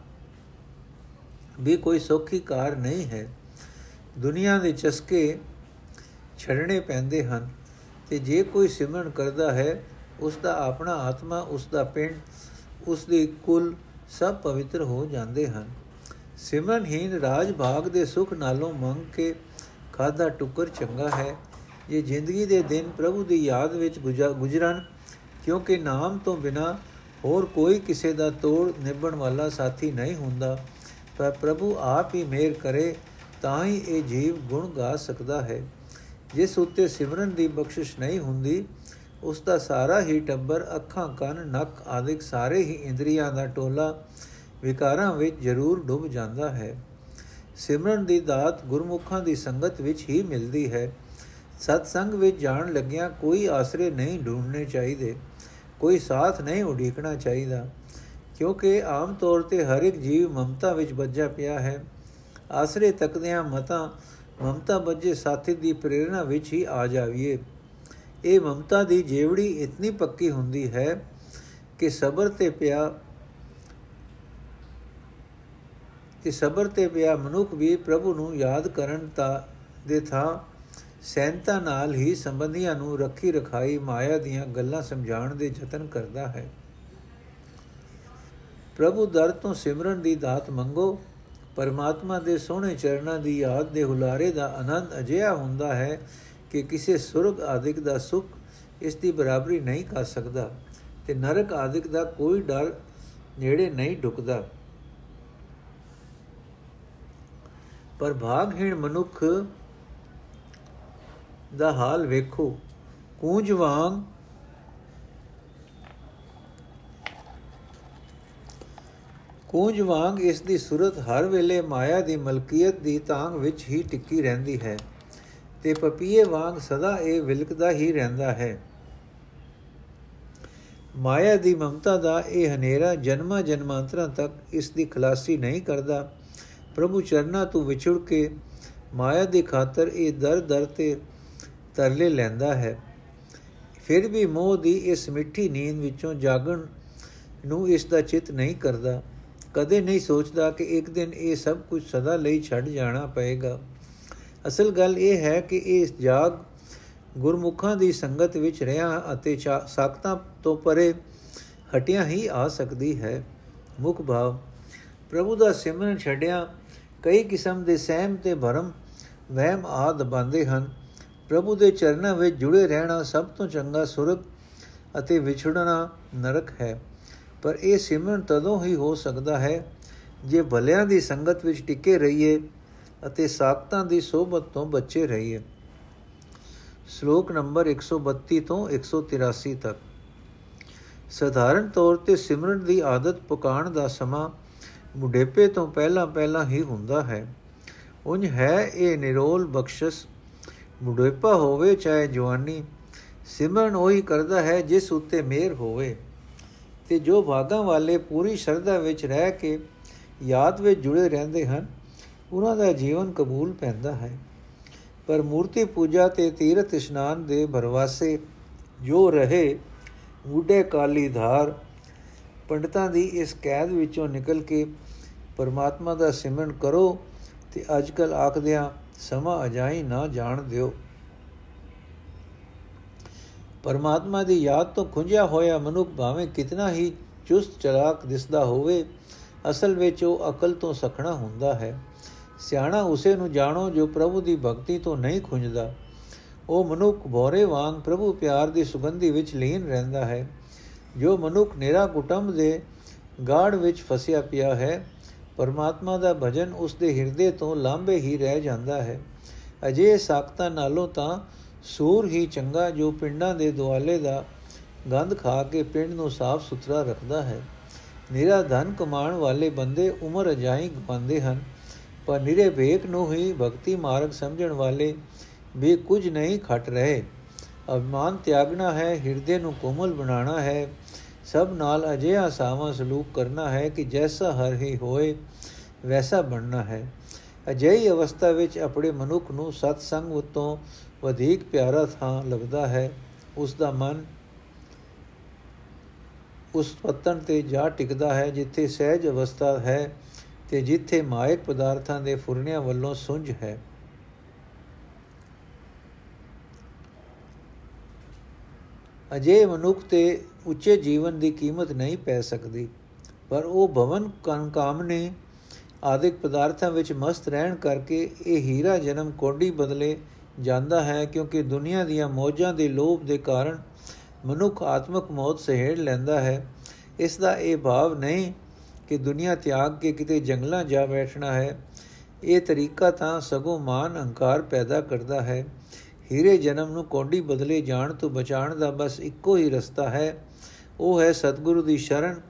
ਵੀ ਕੋਈ ਸੌਖੀ ਕਾਰ ਨਹੀਂ ਹੈ। ਦੁਨੀਆ ਦੇ ਚਸਕੇ ਛੜਨੇ ਪੈਂਦੇ ਹਨ ਤੇ ਜੇ ਕੋਈ ਸਿਮਰਨ ਕਰਦਾ ਹੈ ਉਸ ਦਾ ਆਪਣਾ ਆਤਮਾ ਉਸ ਦਾ ਪਿੰਡ ਉਸ ਦੇ ਕੁਲ ਸਭ ਪਵਿੱਤਰ ਹੋ ਜਾਂਦੇ ਹਨ। ਸਿਮਰਨਹੀਨ ਰਾਜ ਭਾਗ ਦੇ ਸੁਖ ਨਾਲੋਂ ਮੰਗ ਕੇ ਖਾਦਾ ਟੁਕਰ ਚੰਗਾ ਹੈ। ਇਹ ਜ਼ਿੰਦਗੀ ਦੇ ਦਿਨ ਪ੍ਰਭੂ ਦੀ ਯਾਦ ਵਿੱਚ ਗੁਜ਼ਰਨ, ਕਿਉਂਕਿ ਨਾਮ ਤੋਂ ਬਿਨਾ ਹੋਰ ਕੋਈ ਕਿਸੇ ਦਾ ਤੋੜ ਨਿਭਣ ਵਾਲਾ ਸਾਥੀ ਨਹੀਂ ਹੁੰਦਾ। ਪਰ ਪ੍ਰਭੂ ਆਪ ਹੀ ਮਿਹਰ ਕਰੇ, ਤਾਂ ਹੀ ਇਹ ਜੀਵ ਗੁਣ ਗਾ ਸਕਦਾ ਹੈ। ਜਿਸ ਉੱਤੇ ਸਿਮਰਨ ਦੀ ਬਖਸ਼ਿਸ਼ ਨਹੀਂ ਹੁੰਦੀ, ਉਸ ਦਾ ਸਾਰਾ ਹੀ ਟੱਬਰ, ਅੱਖਾਂ, ਕੰਨ, ਨੱਕ ਆਦਿਕ ਸਾਰੇ ਹੀ ਇੰਦਰੀਆਂ ਦਾ ਟੋਲਾ ਵਿਕਾਰਾਂ ਵਿੱਚ ਜ਼ਰੂਰ ਡੁੱਬ ਜਾਂਦਾ ਹੈ। ਸਿਮਰਨ ਦੀ ਦਾਤ ਗੁਰਮੁਖਾਂ ਦੀ ਸੰਗਤ ਵਿੱਚ ਹੀ ਮਿਲਦੀ ਹੈ। ਸਤ ਸੰਗ ਵਿੱਚ ਜਾਣ ਲੱਗਿਆਂ ਕੋਈ ਆਸਰੇ ਨਹੀਂ ਢੂੰਡਨੇ ਚਾਹੀਦੇ, ਕੋਈ ਸਾਥ ਨਹੀਂ ਉਡੀਕਣਾ ਚਾਹੀਦਾ। ਕਿਉਂਕਿ ਆਮ ਤੌਰ ਤੇ ਹਰ ਇੱਕ ਜੀਵ ਮਮਤਾ ਵਿੱਚ ਵੱਜਾ ਪਿਆ ਹੈ। ਆਸਰੇ ਤੱਕਦਿਆਂ ਮਤਾ, ਮਮਤਾ ਬੱਜੇ ਸਾਥੀ ਦੀ ਪ੍ਰੇਰਣਾ ਵਿੱਚ ਹੀ ਆ ਜਾਵੀਏ। ਇਹ ਮਮਤਾ ਦੀ ਜੇਵੜੀ ਇਤਨੀ ਪੱਕੀ ਹੁੰਦੀ ਹੈ ਕਿ ਸਬਰ ਤੇ ਪਿਆ, ਕਿ ਸਬਰ ਤੇ ਪਿਆ ਮਨੁੱਖ ਵੀ ਪ੍ਰਭੂ ਨੂੰ ਯਾਦ ਕਰਨ ਦਾ ਦੇ ਥਾਂ ਸੈਨਤਾ ਨਾਲ ਹੀ ਸੰਬੰਧੀਆਂ ਨੂੰ ਰੱਖੀ ਰਖਾਈ ਮਾਇਆ ਦੀਆਂ ਗੱਲਾਂ ਸਮਝਾਉਣ ਦੇ ਯਤਨ ਕਰਦਾ ਹੈ। ਪ੍ਰਭੂ ਦਰ ਤੋਂ ਸਿਮਰਨ ਦੀ ਦਾਤ ਮੰਗੋ। ਪਰਮਾਤਮਾ ਦੇ ਸੋਹਣੇ ਚਰਨਾਂ ਦੀ ਯਾਦ ਦੇ ਹੁਲਾਰੇ ਦਾ ਆਨੰਦ ਅਜਿਹਾ ਹੁੰਦਾ ਹੈ ਕਿ ਕਿਸੇ ਸੁਰਗ ਆਦਿਕ ਦਾ ਸੁਖ ਇਸ ਦੀ ਬਰਾਬਰੀ ਨਹੀਂ ਕਰ ਸਕਦਾ ਤੇ ਨਰਕ ਆਦਿਕ ਦਾ ਕੋਈ ਡਰ ਨੇੜੇ ਨਹੀਂ ਢੁਕਦਾ ਪਰ ਭਾਗਹੀਣ ਮਨੁੱਖ ਦਾ ਹਾਲ ਵੇਖੋ। ਕੂੰਜ ਵਾਂਗ ਕੂੰਜ ਵਾਂਗ ਇਸ ਦੀ ਸੁਰਤ ਹਰ ਵੇਲੇ ਮਾਇਆ ਦੀ ਮਲਕੀਅਤ ਦੀ ਤਾਂਗ ਵਿੱਚ ਹੀ ਟਿੱਕੀ ਰਹਿੰਦੀ ਹੈ ਤੇ ਪਪੀਏ ਵਾਂਗ ਸਦਾ ਇਹ ਵਿਲਕਦਾ ਹੀ ਰਹਿੰਦਾ ਹੈ। ਮਾਇਆ ਦੀ ਮਮਤਾ ਦਾ ਇਹ ਹਨੇਰਾ ਜਨਮਾਂ ਜਨਮਾਂਤਰਾਂ ਤੱਕ ਇਸ ਦੀ ਖਲਾਸੀ ਨਹੀਂ ਕਰਦਾ। ਪ੍ਰਭੂ ਚਰਨਾ ਤੋਂ ਵਿਛੜ ਕੇ ਮਾਇਆ ਦੀ ਖਾਤਰ ਇਹ ਦਰ ਦਰ ਤੇ ਤਰਲੇ ਲੈਂਦਾ ਹੈ। ਫਿਰ ਵੀ ਮੋਹ ਦੀ ਇਸ ਮਿੱਠੀ ਨੀਂਦ ਵਿੱਚੋਂ ਜਾਗਣ ਨੂੰ ਇਸ ਦਾ ਚਿਤ ਨਹੀਂ ਕਰਦਾ। ਕਦੇ ਨਹੀਂ ਸੋਚਦਾ ਕਿ ਇੱਕ ਦਿਨ ਇਹ ਸਭ ਕੁਝ ਸਦਾ ਲਈ ਛੱਡ ਜਾਣਾ ਪਏਗਾ। ਅਸਲ ਗੱਲ ਇਹ ਹੈ ਕਿ ਇਹ ਜਾਗ ਗੁਰਮੁਖਾਂ ਦੀ ਸੰਗਤ ਵਿੱਚ ਰਿਆਂ ਅਤੇ ਸਾਖਤਾਂ ਤੋਂ ਪਰੇ ਹਟਿਆ ਹੀ ਆ ਸਕਦੀ ਹੈ। ਮੁਖ ਭਾਵ, ਪ੍ਰਭੂ ਦਾ ਸਿਮਰਨ ਛੱਡਿਆ ਕਈ ਕਿਸਮ ਦੇ ਸਹਿਮ ਤੇ ਭਰਮ, ਵਹਿਮ ਆਦ ਬੰਦੇ ਹਨ। ਪ੍ਰਭੂ ਦੇ ਚਰਨਾਂ ਵਿੱਚ ਜੁੜੇ ਰਹਿਣਾ ਸਭ ਤੋਂ ਚੰਗਾ ਸੁਰਗ ਅਤੇ ਵਿਛੜਨਾ ਨਰਕ ਹੈ। ਪਰ ਇਹ ਸਿਮਰਨ ਤਦੋਂ ਹੀ ਹੋ ਸਕਦਾ ਹੈ ਜੇ ਭਲਿਆਂ ਦੀ ਸੰਗਤ ਵਿੱਚ ਟਿਕੇ ਰਹੀਏ ਅਤੇ ਸਾਖਤਾਂ ਦੀ ਸੋਭਤ ਤੋਂ ਬਚੇ ਰਹੀਏ। ਸ਼ਲੋਕ ਨੰਬਰ 132 ਤੋਂ 183 ਤੱਕ। ਸਧਾਰਨ ਤੌਰ ਤੇ ਸਿਮਰਨ ਦੀ ਆਦਤ ਪਕਾਣ ਦਾ ਸਮਾਂ ਮੁਢੇਪੇ ਤੋਂ ਪਹਿਲਾਂ ਪਹਿਲਾਂ ਹੀ ਹੁੰਦਾ ਹੈ। ਉੰਜ ਹੈ ਇਹ ਨਿਰੋਲ ਬਖਸ਼ਸ। ਮੁਢੇਪਾ ਹੋਵੇ ਚਾਹੇ ਜਵਾਨੀ, ਸਿਮਰਨ ਉਹੀ ਕਰਦਾ ਹੈ ਜਿਸ ਉੱਤੇ ਮਿਹਰ ਹੋਵੇ। ਤੇ ਜੋ ਭਾਗਾਂ ਵਾਲੇ ਪੂਰੀ ਸ਼ਰਧਾ ਵਿੱਚ ਰਹਿ ਕੇ ਯਾਦ ਵਿੱਚ ਜੁੜੇ ਰਹਿੰਦੇ ਹਨ, ਉਹਨਾਂ ਦਾ ਜੀਵਨ ਕਬੂਲ ਪੈਂਦਾ ਹੈ। ਪਰ ਮੂਰਤੀ ਪੂਜਾ ਤੇ ਤੀਰਥ ਇਸ਼ਨਾਨ ਦੇ ਭਰਵਾਸੇ ਜੋ ਰਹੇ ਮੂਡੇ ਕਾਲੀ ਧਾਰ ਪੰਡਤਾਂ ਦੀ ਇਸ ਕੈਦ ਵਿੱਚੋਂ ਨਿਕਲ ਕੇ ਪਰਮਾਤਮਾ ਦਾ ਸਿਮਰਨ ਕਰੋ ਤੇ ਅੱਜਕੱਲ ਆਖਦਿਆਂ ਸਮਾਂ ਅਜਾਈ ਨਾ ਜਾਣ ਦਿਓ। ਪਰਮਾਤਮਾ ਦੀ ਯਾਦ ਤੋਂ ਖੁੰਝਿਆ ਹੋਇਆ ਮਨੁੱਖ ਭਾਵੇਂ ਕਿਤਨਾ ਹੀ ਚੁਸਤ ਚਲਾਕ ਦਿਸਦਾ ਹੋਵੇ, ਅਸਲ ਵਿੱਚ ਉਹ ਅਕਲ ਤੋਂ ਸਖਣਾ ਹੁੰਦਾ ਹੈ। ਸਿਆਣਾ ਉਸੇ ਨੂੰ ਜਾਣੋ ਜੋ ਪ੍ਰਭੂ ਦੀ ਭਗਤੀ ਤੋਂ ਨਹੀਂ ਖੁੰਝਦਾ। ਉਹ ਮਨੁੱਖ ਭੋਰੇ ਵਾਂਗ ਪ੍ਰਭੂ ਪਿਆਰ ਦੀ ਸੁਗੰਧੀ ਵਿੱਚ ਲੀਨ ਰਹਿੰਦਾ ਹੈ। ਜੋ ਮਨੁੱਖ ਨਿਰਾ ਕੁਟੰਬ ਦੇ ਗਾੜ ਵਿੱਚ ਫਸਿਆ ਪਿਆ ਹੈ, ਪਰਮਾਤਮਾ ਦਾ ਭਜਨ ਉਸ ਦੇ ਹਿਰਦੇ ਤੋਂ ਲਾਂਬੇ ਹੀ ਰਹਿ ਜਾਂਦਾ ਹੈ। ਅਜੇ ਸਾਖਤਾ ਨਾਲੋਂ ਤਾਂ ਸੂਰ ਹੀ ਚੰਗਾ ਜੋ ਪਿੰਡਾਂ ਦੇ ਦੁਆਲੇ ਦਾ ਗੰਧ ਖਾ ਕੇ ਪਿੰਡ ਨੂੰ ਸਾਫ਼ ਸੁਥਰਾ ਰੱਖਦਾ ਹੈ। ਨਿਰਾ ਧਨ ਕਮਾਉਣ ਵਾਲੇ ਬੰਦੇ ਉਮਰ ਅਜਾਈ ਗਵਾਉਂਦੇ ਹਨ, ਪਰ ਨਿਰੇ ਵੇਖ ਨੂੰ ਹੀ ਭਗਤੀ ਮਾਰਗ ਸਮਝਣ ਵਾਲੇ ਵੀ ਕੁਝ ਨਹੀਂ ਖਟ ਰਹੇ। ਅਭਿਮਾਨ ਤਿਆਗਣਾ ਹੈ, ਹਿਰਦੇ ਨੂੰ ਕੋਮਲ ਬਣਾਉਣਾ ਹੈ, ਸਭ ਨਾਲ ਅਜਿਹਾ ਸਾਵਾ ਸਲੂਕ ਕਰਨਾ ਹੈ ਕਿ ਜੈਸਾ ਹਰ ਹੀ ਹੋਏ, ਵੈਸਾ ਬਣਨਾ ਹੈ। ਅਜਿਹੀ ਅਵਸਥਾ ਵਿੱਚ ਆਪਣੇ ਮਨੁੱਖ ਨੂੰ ਸਤ ਸੰਗ ਉਤੋਂ ਵਧੇਕ ਪਿਆਰਾ ਥਾਂ ਲੱਗਦਾ ਹੈ ਉਸ ਦਾ ਮਨ ਉਸ ਪਤਨ ਤੇ ਜਾ ਟਿਕਦਾ ਹੈ ਜਿੱਥੇ ਸਹਿਜ ਅਵਸਥਾ ਹੈ ਤੇ ਜਿੱਥੇ ਮਾਇਕ ਪਦਾਰਥਾਂ ਦੇ ਫੁਰਨਿਆਂ ਵੱਲੋਂ ਸੁੰਝ ਹੈ। ਅਜੇ ਮਨੁੱਖ ਤੇ ਉੱਚੇ ਜੀਵਨ ਦੀ ਕੀਮਤ ਨਹੀਂ ਪੈ ਸਕਦੀ, ਪਰ ਉਹ ਭਵਨ ਕਾਮਨੇ ਆਦਿਕ ਪਦਾਰਥਾਂ ਵਿੱਚ ਮਸਤ ਰਹਿਣ ਕਰਕੇ ਇਹ ਹੀਰਾ ਜਨਮ ਕੋਡੀ ਬਦਲੇ ਜਾਂਦਾ ਹੈ ਕਿਉਂਕਿ ਦੁਨੀਆ ਦੀਆਂ ਮੌਜਾਂ ਦੇ ਲੋਭ ਦੇ ਕਾਰਨ ਮਨੁੱਖ ਆਤਮਕ ਮੌਤ ਸਹਿੜ ਲੈਂਦਾ ਹੈ। ਇਸ ਦਾ ਇਹ ਭਾਵ ਨਹੀਂ ਕਿ ਦੁਨੀਆ ਤਿਆਗ ਕੇ ਕਿਤੇ ਜੰਗਲਾਂ ਜਾ ਬੈਠਣਾ ਹੈ। ਇਹ ਤਰੀਕਾ ਤਾਂ ਸਗੋਂ ਮਾਨ ਹੰਕਾਰ ਪੈਦਾ ਕਰਦਾ ਹੈ। ਹੀਰੇ ਜਨਮ ਨੂੰ ਕੋਡੀ ਬਦਲੇ ਜਾਣ ਤੋਂ ਬਚਾਉਣ ਦਾ ਬਸ ਇੱਕੋ ਹੀ ਰਸਤਾ ਹੈ। ਉਹ ਹੈ ਸਤਿਗੁਰੂ ਦੀ ਸ਼ਰਨ,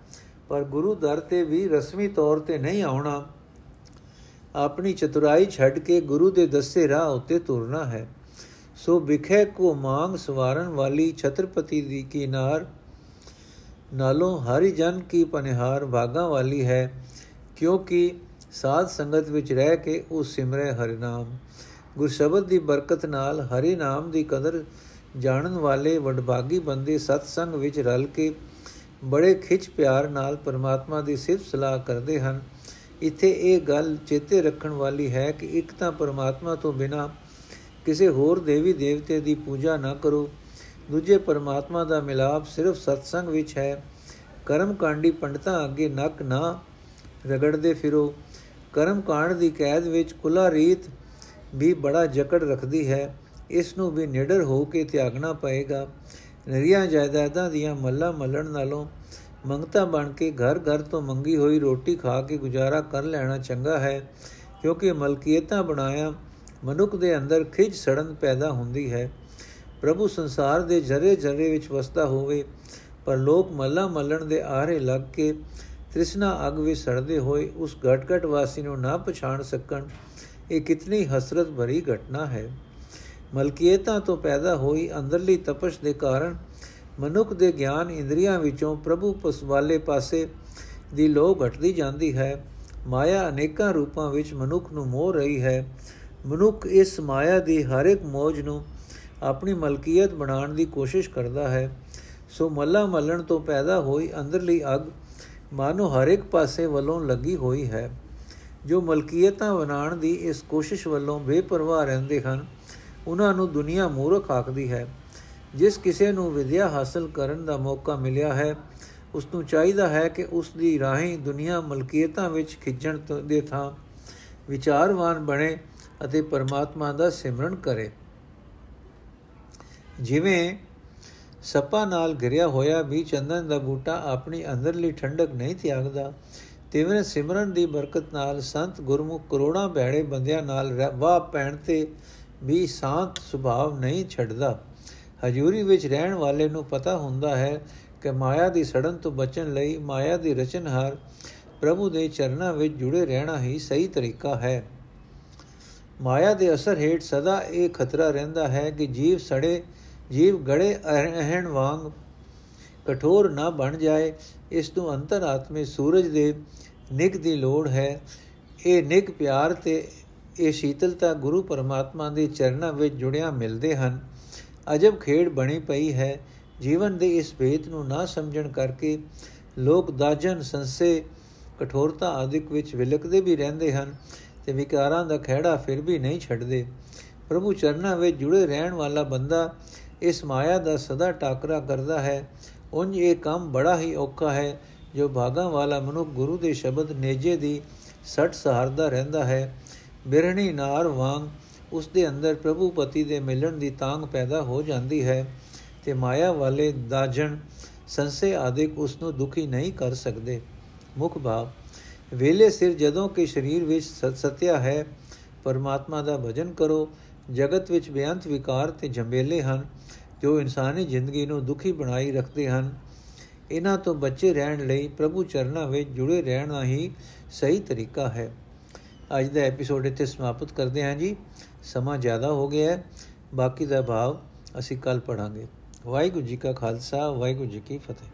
ਪਰ ਗੁਰੂ ਦਰ ਤੇ ਵੀ ਰਸਮੀ ਤੌਰ ਤੇ ਨਹੀਂ ਆਉਣਾ। ਆਪਣੀ ਚਤੁਰਾਈ ਛੱਡ ਕੇ ਗੁਰੂ ਦੇ ਦੱਸੇ ਰਾਹ ਉੱਤੇ ਤੁਰਨਾ ਹੈ। ਸੋ ਵਿਖੇ ਕੋ ਮੰਗ ਸਵਾਰਨ ਵਾਲੀ ਛਤਰਪਤੀ ਦੀ ਕੀਨਾਰ ਨਾਲੋਂ ਹਰੀ ਜਨ ਕੀ ਪਨਿਹਾਰ ਭਾਗਾ ਵਾਲੀ ਹੈ, ਕਿਉਂਕਿ ਸਾਧ ਸੰਗਤ ਵਿੱਚ ਰਹਿ ਕੇ ਉਹ ਸਿਮਰੇ ਹਰਿ ਨਾਮ। ਗੁਰ ਸ਼ਬਦ ਦੀ ਬਰਕਤ ਨਾਲ ਹਰੀ ਨਾਮ ਦੀ ਕਦਰ ਜਾਣਨ ਵਾਲੇ ਵਡਭਾਗੀ ਬੰਦੇ ਸਤ ਸੰਗ ਵਿੱਚ ਰਲ ਕੇ ਬੜੇ ਖਿੱਚ ਪਿਆਰ ਨਾਲ ਪਰਮਾਤਮਾ ਦੀ ਸਿਫਤ ਸਲਾਹ ਕਰਦੇ ਹਨ। ਇੱਥੇ ਇਹ ਗੱਲ ਚੇਤੇ ਰੱਖਣ ਵਾਲੀ ਹੈ ਕਿ ਇੱਕ ਤਾਂ ਪਰਮਾਤਮਾ ਤੋਂ ਬਿਨਾ ਕਿਸੇ ਹੋਰ ਦੇਵੀ ਦੇਵਤੇ ਦੀ ਪੂਜਾ ਨਾ ਕਰੋ। ਦੂਜੇ ਪਰਮਾਤਮਾ ਦਾ ਮਿਲਾਪ ਸਿਰਫ ਸਤਸੰਗ ਵਿੱਚ ਹੈ। ਕਰਮ ਕਾਂਡੀ ਪੰਡਤਾਂ ਅੱਗੇ ਨੱਕ ਨਾ ਰਗੜਦੇ ਫਿਰੋ। ਕਰਮ ਕਾਂਡ ਦੀ ਕੈਦ ਵਿੱਚ ਕੁਲਾ ਰੀਤ ਵੀ ਬੜਾ ਜਕੜ ਰੱਖਦੀ ਹੈ। ਇਸ ਨੂੰ ਵੀ ਨਿਡਰ ਹੋ ਕੇ ਤਿਆਗਣਾ ਪਏਗਾ। ਨਰੀਆਂ ਜਾਇਦਾਦਾਂ ਦੀਆਂ ਮੱਲਾ ਮੱਲਣ ਨਾਲੋਂ ਮੰਗਤਾ ਬਣ ਕੇ ਘਰ ਘਰ ਤੋਂ ਮੰਗੀ ਹੋਈ ਰੋਟੀ ਖਾ ਕੇ ਗੁਜ਼ਾਰਾ ਕਰ ਲੈਣਾ ਚੰਗਾ ਹੈ, ਕਿਉਂਕਿ ਮਲਕੀਅਤਾਂ ਬਣਾਇਆ ਮਨੁੱਖ ਦੇ ਅੰਦਰ ਖਿੱਚ ਸੜਨ ਪੈਦਾ ਹੁੰਦੀ ਹੈ। ਪ੍ਰਭੂ ਸੰਸਾਰ ਦੇ ਜਰੇ ਜਰੇ ਵਿੱਚ ਵਸਦਾ ਹੋਵੇ, ਪਰ ਲੋਕ ਮੱਲਾ ਮੱਲਣ ਦੇ ਆਰੇ ਲੱਗ ਕੇ ਤ੍ਰਿਸ਼ਨਾ ਅਗ ਵਿੱਚ ਸੜਦੇ ਹੋਏ ਉਸ ਘਟ ਵਾਸੀ ਨੂੰ ਨਾ ਪਛਾਣ ਸਕਣ, ਇਹ ਕਿਤਨੀ ਹਸਰਤ ਭਰੀ ਘਟਨਾ ਹੈ। ਮਲਕੀਅਤਾਂ ਤੋਂ ਪੈਦਾ ਹੋਈ ਅੰਦਰਲੀ ਤਪਸ਼ ਦੇ ਕਾਰਨ ਮਨੁੱਖ ਦੇ ਗਿਆਨ ਇੰਦਰੀਆਂ ਵਿੱਚੋਂ ਪ੍ਰਭੂ ਪਸ ਵਾਲੇ ਪਾਸੇ ਦੀ ਲੋਹ ਘਟਦੀ ਜਾਂਦੀ ਹੈ। ਮਾਇਆ ਅਨੇਕਾਂ ਰੂਪਾਂ ਵਿੱਚ ਮਨੁੱਖ ਨੂੰ ਮੋਹ ਰਹੀ ਹੈ। ਮਨੁੱਖ ਇਸ ਮਾਇਆ ਦੀ ਹਰ ਇੱਕ ਮੋਜ ਨੂੰ ਆਪਣੀ ਮਲਕੀਅਤ ਬਣਾਉਣ ਦੀ ਕੋਸ਼ਿਸ਼ ਕਰਦਾ ਹੈ। ਸੋ ਮੱਲਾ ਮੱਲਣ ਤੋਂ ਪੈਦਾ ਹੋਈ ਅੰਦਰਲੀ ਅਗ ਮਾਨੋ ਹਰ ਇੱਕ ਪਾਸੇ ਵੱਲੋਂ ਲੱਗੀ ਹੋਈ ਹੈ। ਜੋ ਮਲਕੀਅਤਾਂ ਬਣਾਉਣ ਦੀ ਇਸ ਕੋਸ਼ਿਸ਼ ਵੱਲੋਂ ਬੇਪਰਵਾਹ ਰਹਿੰਦੇ ਹਨ, ਉਹਨਾਂ ਨੂੰ ਦੁਨੀਆ ਮੂਰਖ ਆਖਦੀ ਹੈ। ਜਿਸ ਕਿਸੇ ਨੂੰ ਵਿਦਿਆ ਹਾਸਲ ਕਰਨ ਦਾ ਮੌਕਾ ਮਿਲਿਆ ਹੈ, ਉਸ ਨੂੰ ਚਾਹੀਦਾ ਹੈ ਕਿ ਉਸ ਦੀ ਰਾਹੀਂ ਦੁਨੀਆ ਮਲਕੀਅਤਾਂ ਵਿੱਚ ਖਿੱਚਣ ਦੇ ਥਾਂ ਵਿਚਾਰਵਾਨ ਬਣੇ ਅਤੇ ਪਰਮਾਤਮਾ ਦਾ ਸਿਮਰਨ ਕਰੇ। ਜਿਵੇਂ ਸੱਪਾਂ ਨਾਲ ਘਿਰਿਆ ਹੋਇਆ ਵੀ ਚੰਦਨ ਦਾ ਬੂਟਾ ਆਪਣੀ ਅੰਦਰਲੀ ਠੰਡਕ ਨਹੀਂ ਤਿਆਗਦਾ, ਤਿਵੇਂ ਸਿਮਰਨ ਦੀ ਬਰਕਤ ਨਾਲ ਸੰਤ ਗੁਰਮੁਖ ਕਰੋੜਾਂ ਬਹਿੜੇ ਬੰਦਿਆਂ ਨਾਲ ਵਾਹ ਪੈਣ ਤੇ ਵੀ ਸ਼ਾਂਤ ਸੁਭਾਵ ਨਹੀਂ ਛੱਡਦਾ। ਹਜੂਰੀ ਵਿੱਚ ਰਹਿਣ ਵਾਲੇ ਨੂੰ ਪਤਾ ਹੁੰਦਾ ਹੈ ਕਿ ਮਾਇਆ ਦੀ ਸੜਨ ਤੋਂ ਬਚਣ ਲਈ ਮਾਇਆ ਦੀ ਰਚਨਹਾਰ ਪ੍ਰਭੂ ਦੇ ਚਰਨਾਂ ਵਿੱਚ ਜੁੜੇ ਰਹਿਣਾ ਹੀ ਸਹੀ ਤਰੀਕਾ ਹੈ। ਮਾਇਆ ਦੇ ਅਸਰ ਹੇਠ ਸਦਾ ਇਹ ਖਤਰਾ ਰਹਿੰਦਾ ਹੈ ਕਿ ਜੀਵ ਸੜੇ, ਜੀਵ ਗੜੇ ਅਹਣ ਵਾਂਗ ਕਠੋਰ ਨਾ ਬਣ ਜਾਏ। ਇਸ ਨੂੰ ਅੰਤਰਾਤਮੇ ਸੂਰਜ ਦੇ ਨਿਕ ਦੀ ਲੋੜ ਹੈ। ਇਹ ਨਿਕ ਪਿਆਰ ਤੇ ਇਹ ਸ਼ੀਤਲਤਾ ਗੁਰੂ ਪਰਮਾਤਮਾ ਦੇ ਚਰਨਾਂ ਵਿੱਚ ਜੁੜਿਆ ਮਿਲਦੇ ਹਨ। ਅਜਬ ਖੇਡ ਬਣੀ ਪਈ ਹੈ। ਜੀਵਨ ਦੇ ਇਸ ਭੇਤ ਨੂੰ ਨਾ ਸਮਝਣ ਕਰਕੇ ਲੋਕ ਦਾਜਨ, ਸੰਸੇ, ਕਠੋਰਤਾ ਆਦਿਕ ਵਿੱਚ ਵਿਲਕਦੇ ਵੀ ਰਹਿੰਦੇ ਹਨ ਤੇ ਵਿਕਾਰਾਂ ਦਾ ਖਿਹੜਾ ਫਿਰ ਵੀ ਨਹੀਂ ਛੱਡਦੇ। ਪ੍ਰਭੂ ਚਰਨਾਂ ਵਿੱਚ ਜੁੜੇ ਰਹਿਣ ਵਾਲਾ ਬੰਦਾ ਇਸ ਮਾਇਆ ਦਾ ਸਦਾ ਟਾਕਰਾ ਕਰਦਾ ਹੈ। ਉੰਜ ਇਹ ਕੰਮ ਬੜਾ ਹੀ ਔਖਾ ਹੈ, ਜੋ ਭਾਗਾ ਵਾਲਾ ਮਨੁੱਖ ਗੁਰੂ ਦੇ ਸ਼ਬਦ ਨੇਜੇ ਦੀ ਸੱਟ ਸਹਾਰਦਾ ਰਹਿੰਦਾ ਹੈ। ਬਿਰਹਣੀ ਨਾਰ ਵਾਂਗ ਉਸ ਦੇ ਅੰਦਰ ਪ੍ਰਭੂ ਪਤੀ ਦੇ ਮਿਲਣ ਦੀ ਤਾਂਗ ਪੈਦਾ ਹੋ ਜਾਂਦੀ ਹੈ ਤੇ ਮਾਇਆ ਵਾਲੇ ਦਾਜਣ ਸੰਸੇ ਆਦਿਕ ਉਸ ਨੂੰ ਦੁਖੀ ਨਹੀਂ ਕਰ ਸਕਦੇ। ਮੁਖ ਭਾਵ ਵੇਲੇ ਸਿਰ ਜਦੋਂ ਕਿ ਸਰੀਰ ਵਿੱਚ ਸਤਿਆ ਹੈ, ਪਰਮਾਤਮਾ ਦਾ ਭਜਨ ਕਰੋ, ਜਗਤ ਵਿੱਚ ਬੇਅੰਤ ਵਿਕਾਰ ਤੇ ਝੰਬੇਲੇ ਹਨ, ਜੋ ਇਨਸਾਨੀ ਜ਼ਿੰਦਗੀ ਨੂੰ ਦੁਖੀ ਬਣਾਈ ਰੱਖਦੇ ਹਨ। ਇਹਨਾਂ ਤੋਂ ਬਚੇ ਰਹਿਣ ਲਈ ਪ੍ਰਭੂ ਚਰਨਾਂ ਵਿੱਚ ਜੁੜੇ ਰਹਿਣਾ ਹੀ ਸਹੀ ਤਰੀਕਾ ਹੈ। ਅੱਜ ਦਾ ਐਪੀਸੋਡ ਇੱਥੇ ਸਮਾਪਤ ਕਰਦੇ ਹਾਂ ਜੀ। ਸਮਾਂ ਜ਼ਿਆਦਾ ਹੋ ਗਿਆ ਹੈ, ਬਾਕੀ ਦਾ ਭਾਵ ਅਸੀਂ ਕੱਲ ਪੜਾਂਗੇ ਵਾਹਿਗੁਰੂ ਜੀ ਕਾ ਖਾਲਸਾ, ਵਾਹਿਗੁਰੂ ਜੀ ਕੀ ਫਤਿਹ।